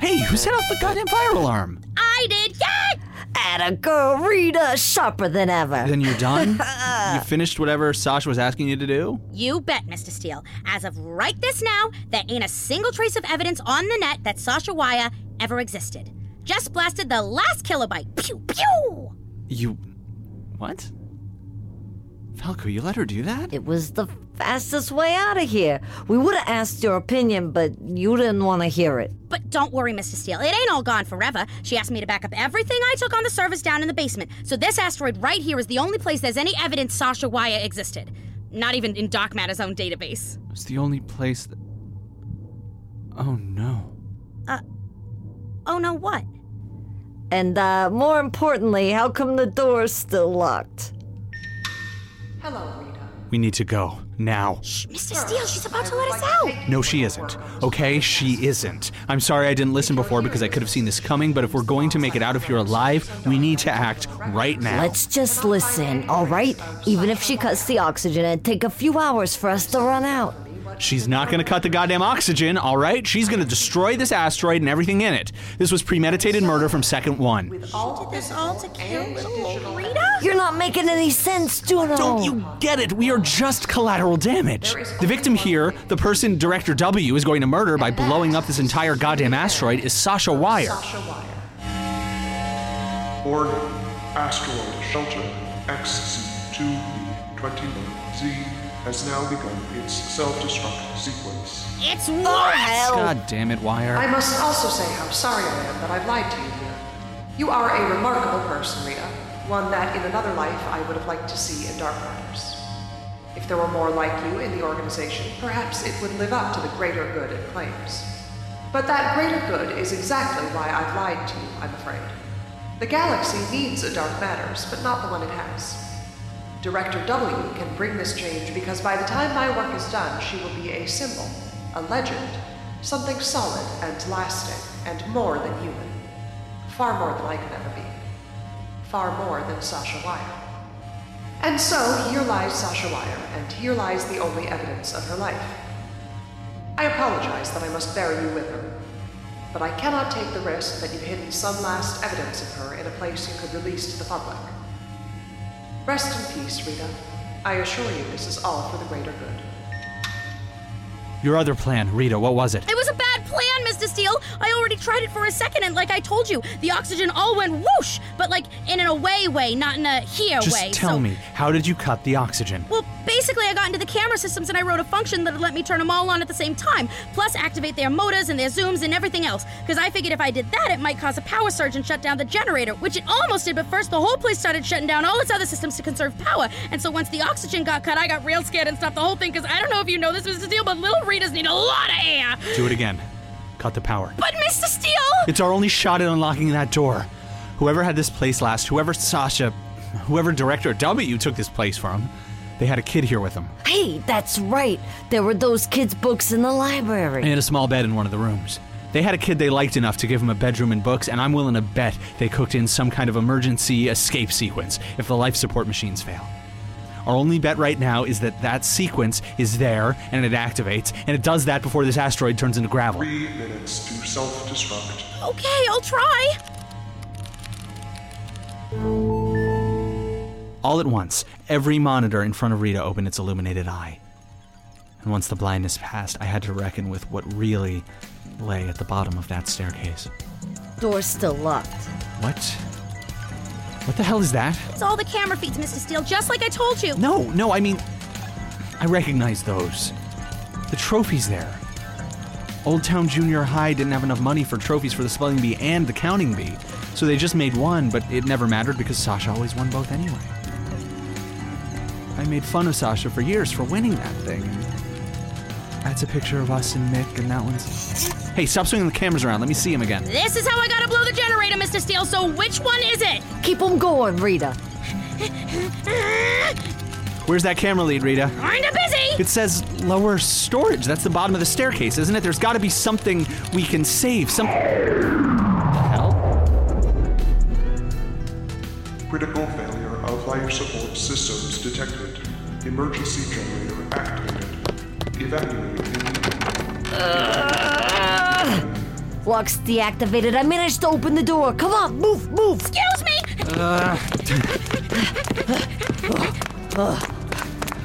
[SPEAKER 3] Hey, who set off the goddamn fire alarm?
[SPEAKER 2] I did. Yay!
[SPEAKER 4] Atta girl, Rita, sharper than ever.
[SPEAKER 3] Then you're done? you finished whatever Sasha was asking you to do?
[SPEAKER 2] You bet, Mr. Steel. As of right this now, there ain't a single trace of evidence on the net that Sasha Wire ever existed. Just blasted the last kilobyte. Pew pew.
[SPEAKER 3] You. What? Falco, you let her do that?
[SPEAKER 4] It was the fastest way out of here. We would have asked your opinion, but you didn't want to hear it.
[SPEAKER 2] But don't worry, Mr. Steel. It ain't all gone forever. She asked me to back up everything I took on the service down in the basement. So this asteroid right here is the only place there's any evidence Sasha Wire existed. Not even in Dark Matters' own database.
[SPEAKER 3] It's the only place that. Oh no. Uh.
[SPEAKER 2] Oh no, what?
[SPEAKER 4] And uh, more importantly, how come the door's still locked?
[SPEAKER 11] Hello, Rita.
[SPEAKER 3] We need to go. Now.
[SPEAKER 2] Shh, Mr. Steel, she's about to let us out.
[SPEAKER 3] No, she isn't. Okay? She isn't. I'm sorry I didn't listen before because I could have seen this coming, but if we're going to make it out if you're alive, we need to act right now.
[SPEAKER 4] Let's just listen, all right? Even if she cuts the oxygen, it'd take a few hours for us to run out.
[SPEAKER 3] She's not gonna cut the goddamn oxygen, alright? She's gonna destroy this asteroid and everything in it. This was premeditated murder from second one.
[SPEAKER 2] Did this all to kill little Rita?
[SPEAKER 4] You're not making any sense, Juno.
[SPEAKER 3] Don't you get it? We are just collateral damage. The victim here, the person Director W is going to murder by blowing up this entire goddamn asteroid, is Sasha Wire.
[SPEAKER 11] Sasha Wire.
[SPEAKER 12] Warning. Asteroid shelter XZ2B21Z has now begun its self-destruct sequence.
[SPEAKER 2] It's
[SPEAKER 4] Oh,
[SPEAKER 2] what?
[SPEAKER 4] hell.
[SPEAKER 3] God damn it, Wire.
[SPEAKER 11] I must also say how sorry I am that I've lied to you here. You are a remarkable person, Rita. One that in another life I would have liked to see in Dark Matters. If there were more like you in the organization, perhaps it would live up to the greater good it claims. But that greater good is exactly why I've lied to you, I'm afraid. The galaxy needs a Dark Matters, but not the one it has. Director W can bring this change because by the time my work is done, she will be a symbol, a legend, something solid and lasting, and more than human. Far more than I could ever be. Far more than Sasha Wire. And so, here lies Sasha Wire, and here lies the only evidence of her life. I apologize that I must bury you with her, but I cannot take the risk that you've hidden some last evidence of her in a place you could release to the public. Rest in peace, Rita. I assure you this is all for the greater good.
[SPEAKER 3] Your other plan, Rita, what was it?
[SPEAKER 2] It was a bad plan, Mr. Steel. I already tried it for a second, and like I told you, the oxygen all went whoosh, but like in an away way, not in a here way.
[SPEAKER 3] Just
[SPEAKER 2] way.
[SPEAKER 3] tell
[SPEAKER 2] so-
[SPEAKER 3] me, how did you cut the oxygen?
[SPEAKER 2] Well, basically, I got into the camera systems and I wrote a function that would let me turn them all on at the same time, plus activate their motors and their zooms and everything else. Because I figured if I did that, it might cause a power surge and shut down the generator, which it almost did, but first the whole place started shutting down all its other systems to conserve power. And so once the oxygen got cut, I got real scared and stopped the whole thing, because I don't know if you know this, Mr. Steel, but little Ritas need a lot of air.
[SPEAKER 3] Do it again. Cut the power.
[SPEAKER 2] But Mr. Steel!
[SPEAKER 3] It's our only shot at unlocking that door. Whoever had this place last, whoever Sasha, whoever Director W took this place from, they had a kid here with them.
[SPEAKER 4] Hey, that's right. There were those kids' books in the library.
[SPEAKER 3] And a small bed in one of the rooms. They had a kid they liked enough to give him a bedroom and books, and I'm willing to bet they cooked in some kind of emergency escape sequence if the life support machines fail. Our only bet right now is that that sequence is there and it activates, and it does that before this asteroid turns into gravel.
[SPEAKER 12] Three minutes to self-destruct.
[SPEAKER 2] Okay, I'll try.
[SPEAKER 3] All at once, every monitor in front of Rita opened its illuminated eye. And once the blindness passed, I had to reckon with what really lay at the bottom of that staircase.
[SPEAKER 4] Door's still locked.
[SPEAKER 3] What? What the hell is that?
[SPEAKER 2] It's all the camera feeds, Mr. Steel, just like I told you.
[SPEAKER 3] No, no, I mean, I recognize those. The trophies there. Old Town Junior High didn't have enough money for trophies for the spelling bee and the counting bee, so they just made one, but it never mattered because Sasha always won both anyway. I made fun of Sasha for years for winning that thing. That's a picture of us and Mick, and that one's. Hey, stop swinging the cameras around. Let me see him again.
[SPEAKER 2] This is how I gotta blow the generator, Mr. Steel, so which one is it?
[SPEAKER 4] Keep Keep 'em going, Rita.
[SPEAKER 3] Where's that camera lead, Rita?
[SPEAKER 2] Kinda busy!
[SPEAKER 3] It says lower storage. That's the bottom of the staircase, isn't it? There's got to be something we can save. Some. Hell?
[SPEAKER 12] Critical failure of life support systems detected. Emergency generator activated. Evaluating.
[SPEAKER 4] Lock's deactivated. I managed to open the door. Come on, move, move.
[SPEAKER 2] Excuse me!
[SPEAKER 3] Uh,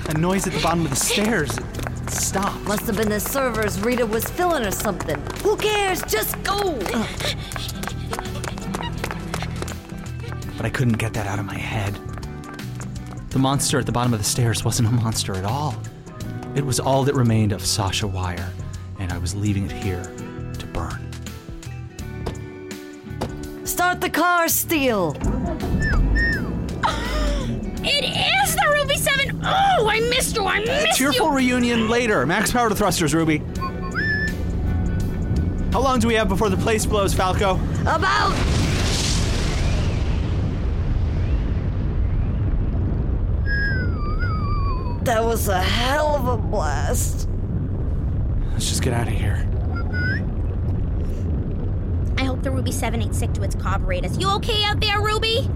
[SPEAKER 3] a noise at the bottom of the stairs. It stopped.
[SPEAKER 4] Must have been the servers Rita was filling or something. Who cares? Just go.
[SPEAKER 3] But I couldn't get that out of my head. The monster at the bottom of the stairs wasn't a monster at all. It was all that remained of Sasha Wire, and I was leaving it here to burn.
[SPEAKER 4] Start the car, Steel.
[SPEAKER 2] It is the Ruby 7! Oh, I missed you! I missed you!
[SPEAKER 3] Cheerful reunion later. Max power to thrusters, Ruby. How long do we have before the place blows, Falco?
[SPEAKER 4] About. That was a hell of a blast.
[SPEAKER 3] Let's just get out of here.
[SPEAKER 2] I hope the Ruby 7 ain't sick to its carburetors. You okay out there, Ruby?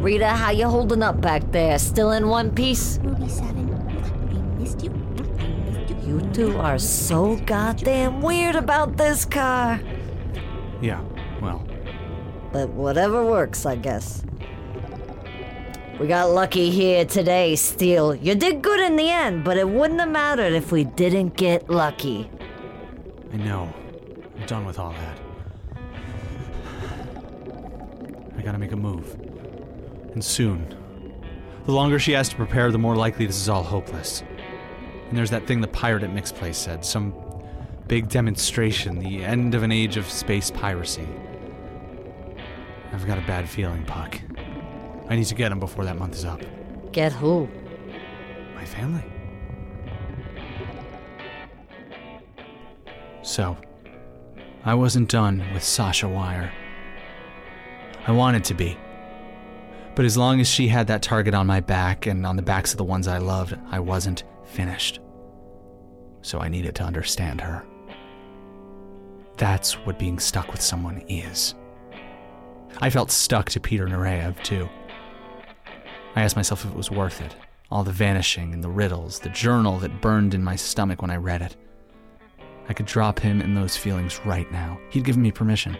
[SPEAKER 4] Rita, how you holding up back there? Still in one piece?
[SPEAKER 2] Ruby 7, I missed you. I missed you.
[SPEAKER 4] You two are so goddamn weird about this car.
[SPEAKER 3] Yeah, well,
[SPEAKER 4] But whatever works, I guess. We got lucky here today, Steel. You did good in the end, but it wouldn't have mattered if we didn't get lucky.
[SPEAKER 3] I know. I'm done with all that. I gotta make a move. And soon. The longer she has to prepare, the more likely this is all hopeless. And there's that thing the pirate at Mixed Place said some big demonstration, the end of an age of space piracy. I've got a bad feeling, Puck. I need to get him before that month is up.
[SPEAKER 4] Get who?
[SPEAKER 3] My family. So, I wasn't done with Sasha Wire. I wanted to be. But as long as she had that target on my back and on the backs of the ones I loved, I wasn't finished. So I needed to understand her. That's what being stuck with someone is. I felt stuck to Peter Nureyev, too. I asked myself if it was worth it. All the vanishing and the riddles, the journal that burned in my stomach when I read it. I could drop him and those feelings right now. He'd given me permission.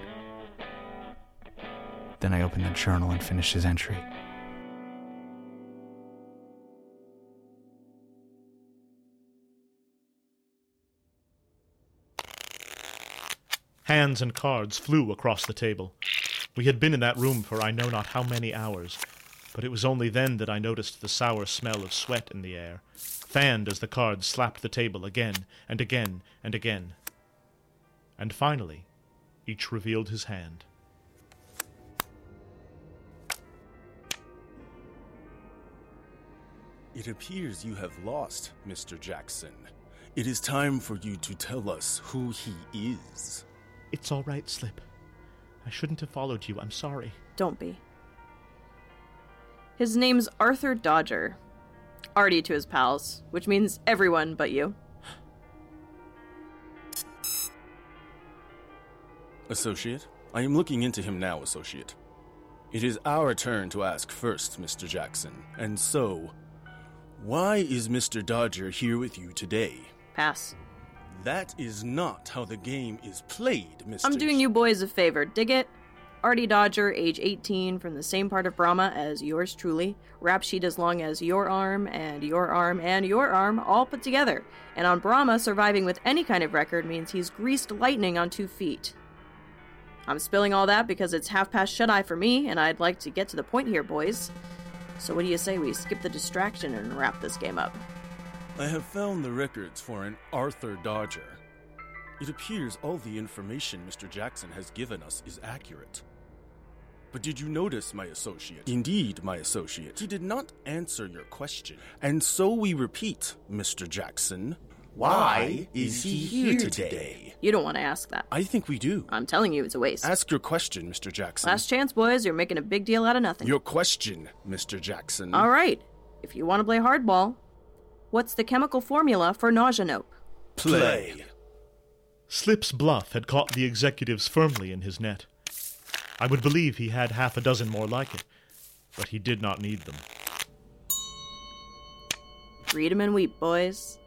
[SPEAKER 3] Then I opened the journal and finished his entry.
[SPEAKER 5] Hands and cards flew across the table. We had been in that room for I know not how many hours, but it was only then that I noticed the sour smell of sweat in the air, fanned as the cards slapped the table again and again and again. And finally, each revealed his hand.
[SPEAKER 9] It appears you have lost, Mr. Jackson. It is time for you to tell us who he is.
[SPEAKER 5] It's all right, Slip. I shouldn't have followed you. I'm sorry.
[SPEAKER 6] Don't be. His name's Arthur Dodger. Artie to his pals, which means everyone but you.
[SPEAKER 9] Associate, I am looking into him now, Associate. It is our turn to ask first, Mr. Jackson. And so, why is Mr. Dodger here with you today?
[SPEAKER 6] Pass.
[SPEAKER 9] That is not how the game is played, Mr.
[SPEAKER 6] I'm doing you boys a favor. Dig it? Artie Dodger, age 18, from the same part of Brahma as yours truly. Rap sheet as long as your arm, and your arm, and your arm, all put together. And on Brahma, surviving with any kind of record means he's greased lightning on two feet. I'm spilling all that because it's half past shut eye for me, and I'd like to get to the point here, boys. So, what do you say we skip the distraction and wrap this game up?
[SPEAKER 9] I have found the records for an Arthur Dodger. It appears all the information Mr. Jackson has given us is accurate. But did you notice, my associate? Indeed, my associate. He did not answer your question. And so we repeat, Mr. Jackson. Why is he here today?
[SPEAKER 6] You don't want to ask that.
[SPEAKER 9] I think we do.
[SPEAKER 6] I'm telling you, it's a waste.
[SPEAKER 9] Ask your question, Mr. Jackson.
[SPEAKER 6] Last chance, boys. You're making a big deal out of nothing.
[SPEAKER 9] Your question, Mr. Jackson.
[SPEAKER 6] All right. If you want to play hardball, what's the chemical formula for nausea nope?
[SPEAKER 9] Play.
[SPEAKER 5] Slip's bluff had caught the executives firmly in his net. I would believe he had half a dozen more like it, but he did not need them.
[SPEAKER 6] Read 'em and weep, boys.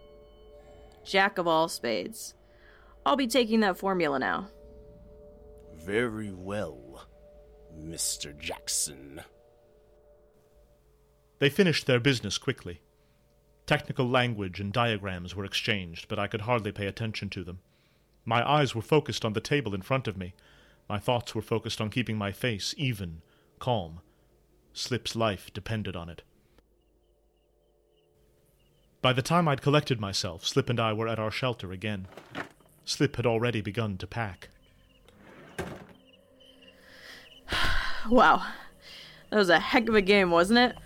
[SPEAKER 6] Jack of all spades. I'll be taking that formula now.
[SPEAKER 9] Very well, Mr. Jackson.
[SPEAKER 5] They finished their business quickly. Technical language and diagrams were exchanged, but I could hardly pay attention to them. My eyes were focused on the table in front of me. My thoughts were focused on keeping my face even, calm. Slip's life depended on it. By the time I'd collected myself, Slip and I were at our shelter again. Slip had already begun to pack.
[SPEAKER 6] Wow. That was a heck of a game, wasn't it?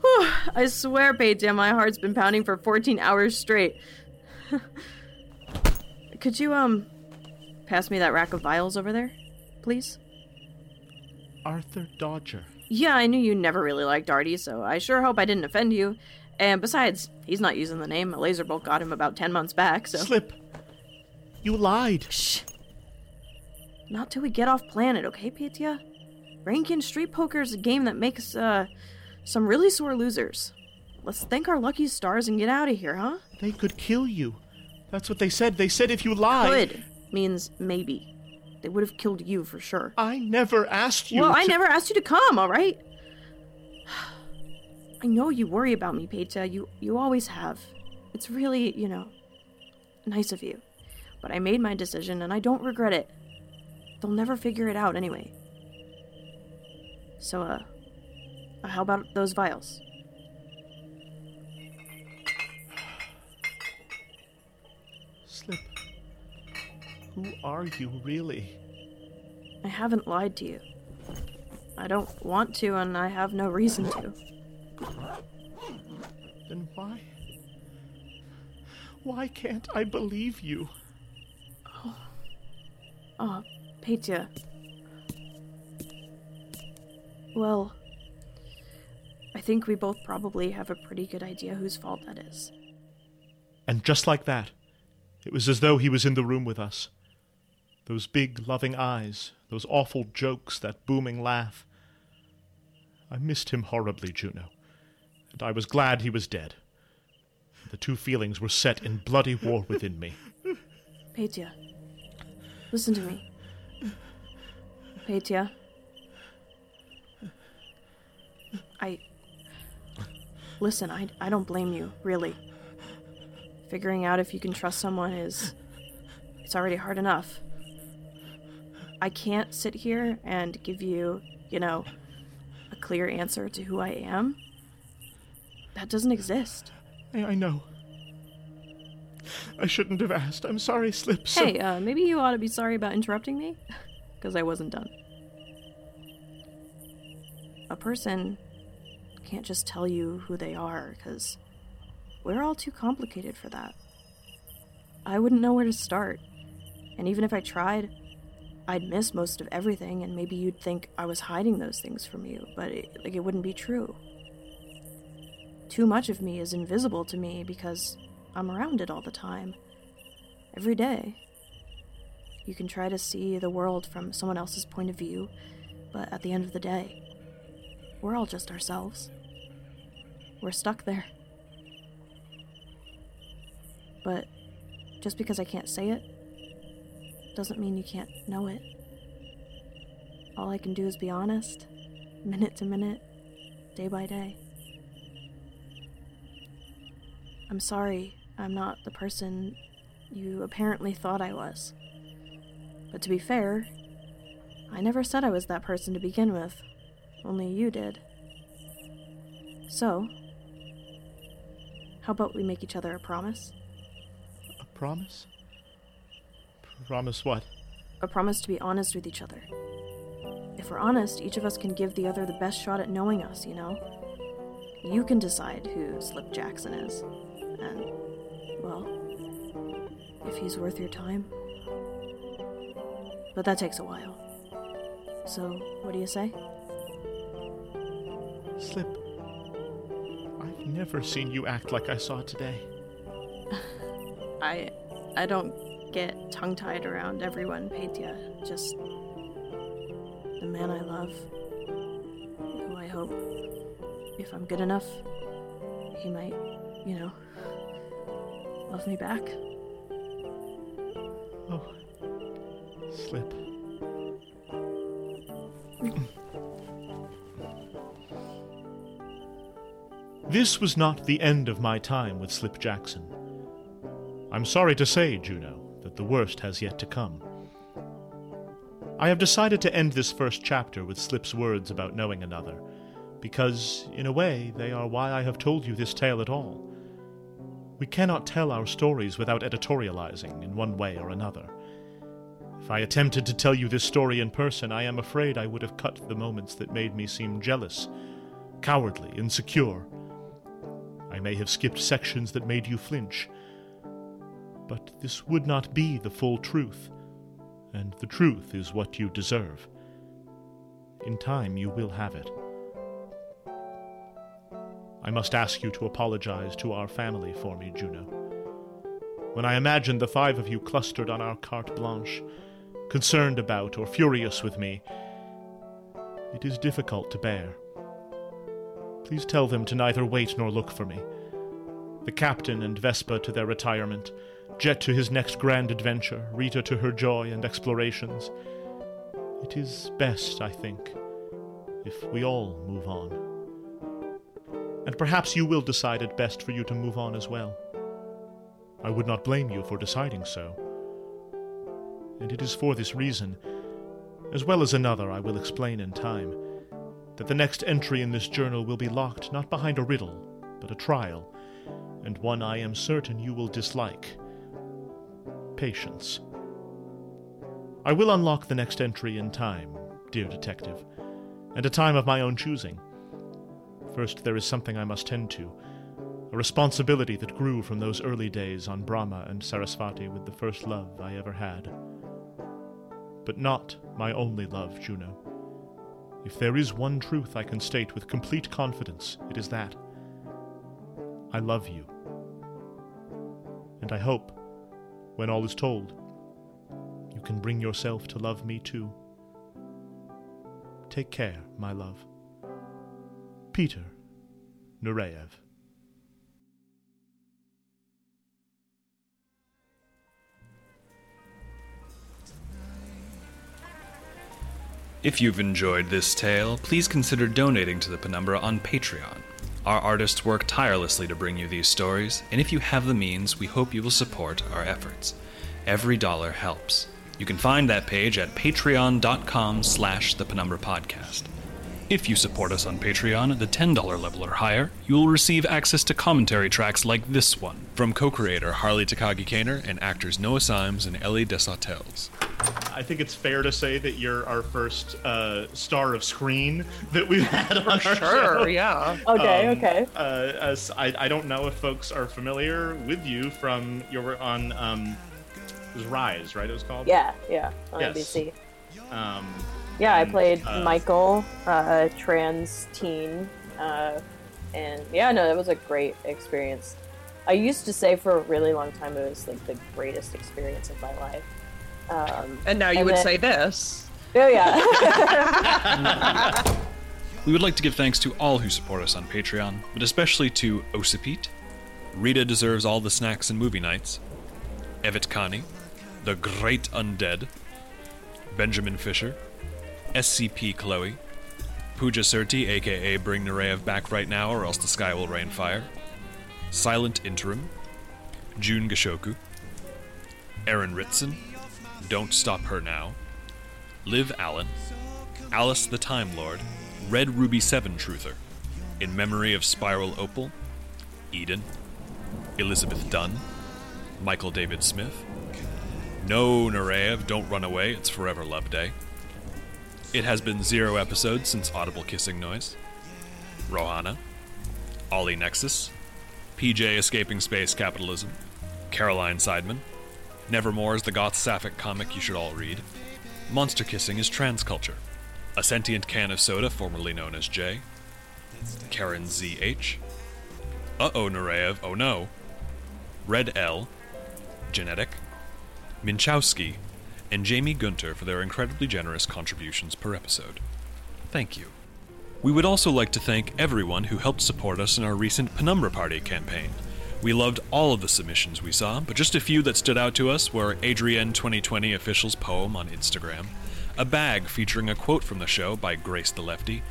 [SPEAKER 6] Whew, I swear, Peyton, my heart's been pounding for 14 hours straight. Could you, um, pass me that rack of vials over there, please?
[SPEAKER 5] Arthur Dodger.
[SPEAKER 6] Yeah, I knew you never really liked Artie, so I sure hope I didn't offend you. And besides, he's not using the name. A laser bolt got him about 10 months back, so.
[SPEAKER 5] Slip! You lied!
[SPEAKER 6] Shh! Not till we get off planet, okay, Petya? Rankin Street Poker is a game that makes, uh, some really sore losers. Let's thank our lucky stars and get out of here, huh?
[SPEAKER 5] They could kill you. That's what they said. They said if you lied.
[SPEAKER 6] Could means maybe. They would have killed you for sure.
[SPEAKER 5] I never asked you.
[SPEAKER 6] Well, I never asked you to come, all right? I know you worry about me, Peter. You you always have. It's really, you know, nice of you. But I made my decision and I don't regret it. They'll never figure it out anyway. So uh how about those vials?
[SPEAKER 5] Who are you really?
[SPEAKER 6] I haven't lied to you. I don't want to and I have no reason to.
[SPEAKER 5] Then why? Why can't I believe you?
[SPEAKER 6] Oh. oh, Petya. Well, I think we both probably have a pretty good idea whose fault that is.
[SPEAKER 5] And just like that, it was as though he was in the room with us. Those big, loving eyes, those awful jokes, that booming laugh. I missed him horribly, Juno, and I was glad he was dead. The two feelings were set in bloody war within me.
[SPEAKER 6] Petya, listen to me. Petya. I. Listen, I, I don't blame you, really. Figuring out if you can trust someone is. It's already hard enough. I can't sit here and give you, you know, a clear answer to who I am. That doesn't exist.
[SPEAKER 5] I, I know. I shouldn't have asked. I'm sorry, Slip. so-
[SPEAKER 6] Hey, uh, maybe you ought to be sorry about interrupting me? Because I wasn't done. A person can't just tell you who they are, because we're all too complicated for that. I wouldn't know where to start. And even if I tried, I'd miss most of everything, and maybe you'd think I was hiding those things from you, but it, like it wouldn't be true. Too much of me is invisible to me because I'm around it all the time. Every day. You can try to see the world from someone else's point of view, but at the end of the day, we're all just ourselves. We're stuck there. But just because I can't say it, doesn't mean you can't know it. All I can do is be honest, minute to minute, day by day. I'm sorry I'm not the person you apparently thought I was. But to be fair, I never said I was that person to begin with. Only you did. So, how about we make each other a promise?
[SPEAKER 5] A promise? Promise what?
[SPEAKER 6] A promise to be honest with each other. If we're honest, each of us can give the other the best shot at knowing us, you know? You can decide who Slip Jackson is. And, well, if he's worth your time. But that takes a while. So, what do you say?
[SPEAKER 5] Slip. I've never seen you act like I saw today.
[SPEAKER 6] I I don't get tongue tied around everyone, Petya. Just the man I love, who I hope, if I'm good enough, he might, you know, love me back.
[SPEAKER 5] Oh, Slip. This was not the end of my time with Slip Jackson. I'm sorry to say, Juno, that the worst has yet to come. I have decided to end this first chapter with Slip's words about knowing another, because, in a way, they are why I have told you this tale at all. We cannot tell our stories without editorializing in one way or another. If I attempted to tell you this story in person, I am afraid I would have cut the moments that made me seem jealous, cowardly, insecure. I may have skipped sections that made you flinch. But this would not be the full truth, and the truth is what you deserve. In time, you will have it. I must ask you to apologize to our family for me, Juno. When I imagined the five of you clustered on our carte blanche, concerned about or furious with me, it is difficult to bear. Please tell them to neither wait nor look for me. The captain and Vespa to their retirement, Jet to his next grand adventure, Rita to her joy and explorations. It is best, I think, if we all move on. And perhaps you will decide it best for you to move on as well. I would not blame you for deciding so. And it is for this reason, as well as another I will explain in time, that the next entry in this journal will be locked not behind a riddle, but a trial, and one I am certain you will dislike. Patience. I will unlock the next entry in time, dear detective, and a time of my own choosing. First, there is something I must tend to, a responsibility that grew from those early days on Brahma and Saraswati with the first love I ever had. But not my only love, Juno. If there is one truth I can state with complete confidence, it is that. I love you. And I hope, when all is told, you can bring yourself to love me too. Take care, my love. Peter Nureyev.
[SPEAKER 1] If you've enjoyed this tale, please consider donating to the Penumbra on Patreon. Our artists work tirelessly to bring you these stories, and if you have the means, we hope you will support our efforts. Every dollar helps. You can find that page at patreon.com slash the Penumbra Podcast. If you support us on Patreon at the $10 level or higher, you will receive access to commentary tracks like this one from co-creator Harley Takagi Kaner and actors Noah Simes and Ellie Desautels.
[SPEAKER 5] I think it's fair to say that you're our first uh, star of screen that we've had on our
[SPEAKER 13] sure,
[SPEAKER 5] show.
[SPEAKER 13] yeah. Okay, okay.
[SPEAKER 5] Uh, as I, I don't know if folks are familiar with you from your work on um, it was Rise, right? It was called.
[SPEAKER 13] Yeah, yeah, on
[SPEAKER 5] Yes.
[SPEAKER 13] NBC.
[SPEAKER 5] Um,
[SPEAKER 13] Yeah, I played
[SPEAKER 5] uh,
[SPEAKER 13] Michael, uh, trans teen, uh, and yeah, no, that was a great experience. I used to say for a really long time it was like the greatest experience of my life. Um,
[SPEAKER 14] And now you would
[SPEAKER 13] then-
[SPEAKER 14] say this.
[SPEAKER 13] Oh yeah.
[SPEAKER 1] We would like to give thanks to all who support us on Patreon, but especially to Osipete, Rita Deserves All the Snacks and Movie Nights, Evet Kani, The Great Undead, Benjamin Fisher, SCP Chloe, Pooja Surti, aka Bring Nureyev back right now or else the sky will rain fire, Silent Interim, June Gashoku, Aaron Ritson, Don't Stop Her Now, Liv Allen, Alice the Time Lord, Red Ruby 7 Truther, In Memory of Spiral Opal, Eden, Elizabeth Dunn, Michael David Smith, No Nureyev, Don't Run Away, It's Forever Love Day. It has been zero episodes since Audible Kissing Noise, Rohana, Ollie Nexus, PJ Escaping Space Capitalism, Caroline Seidman, Nevermore is the goth sapphic comic you should all read. Monster Kissing is Transculture. A Sentient Can of Soda, formerly known as J. Karen ZH. Uh oh, Nureyev, oh no. Red L. Genetic. Minchowski. And Jamie Gunter for their incredibly generous contributions per episode. Thank you. We would also like to thank everyone who helped support us in our recent Penumbra Party campaign. We loved all of the submissions we saw, but just a few that stood out to us were Adrienne 2020 Official's poem on Instagram, a bag featuring a quote from the show by Grace the Lefty,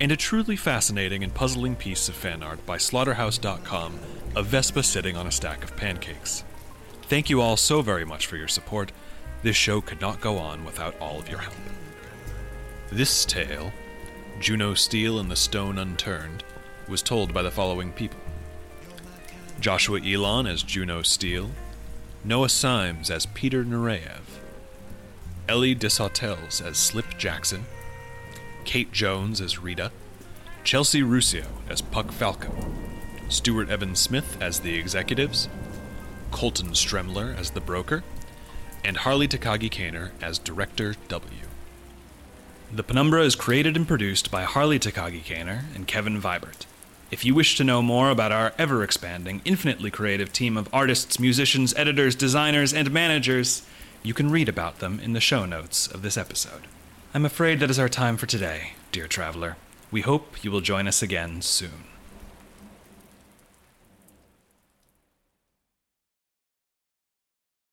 [SPEAKER 1] and a truly fascinating and puzzling piece of fan art by Slaughterhouse.com of Vespa sitting on a stack of pancakes. Thank you all so very much for your support. This show could not go on without all of your help. This tale, Juno Steel and the Stone Unturned, was told by the following people Joshua Ilon as Juno Steel, Noah Simes as Peter Nureyev, Ellie Desautels as Slip Jackson, Kate Jones as Rita, Chelsea Ruscio as Puck Falco, Stuart Evan Smith as the Executives, Colton Stremler as the Broker, and Harley Takagi Kaner as Director W. The Penumbra is created and produced by Harley Takagi Kaner and Kevin Vibert. If you wish to know more about our ever expanding, infinitely creative team of artists, musicians, editors, designers, and managers, you can read about them in the show notes of this episode. I'm afraid that is our time for today, dear traveler. We hope you will join us again soon.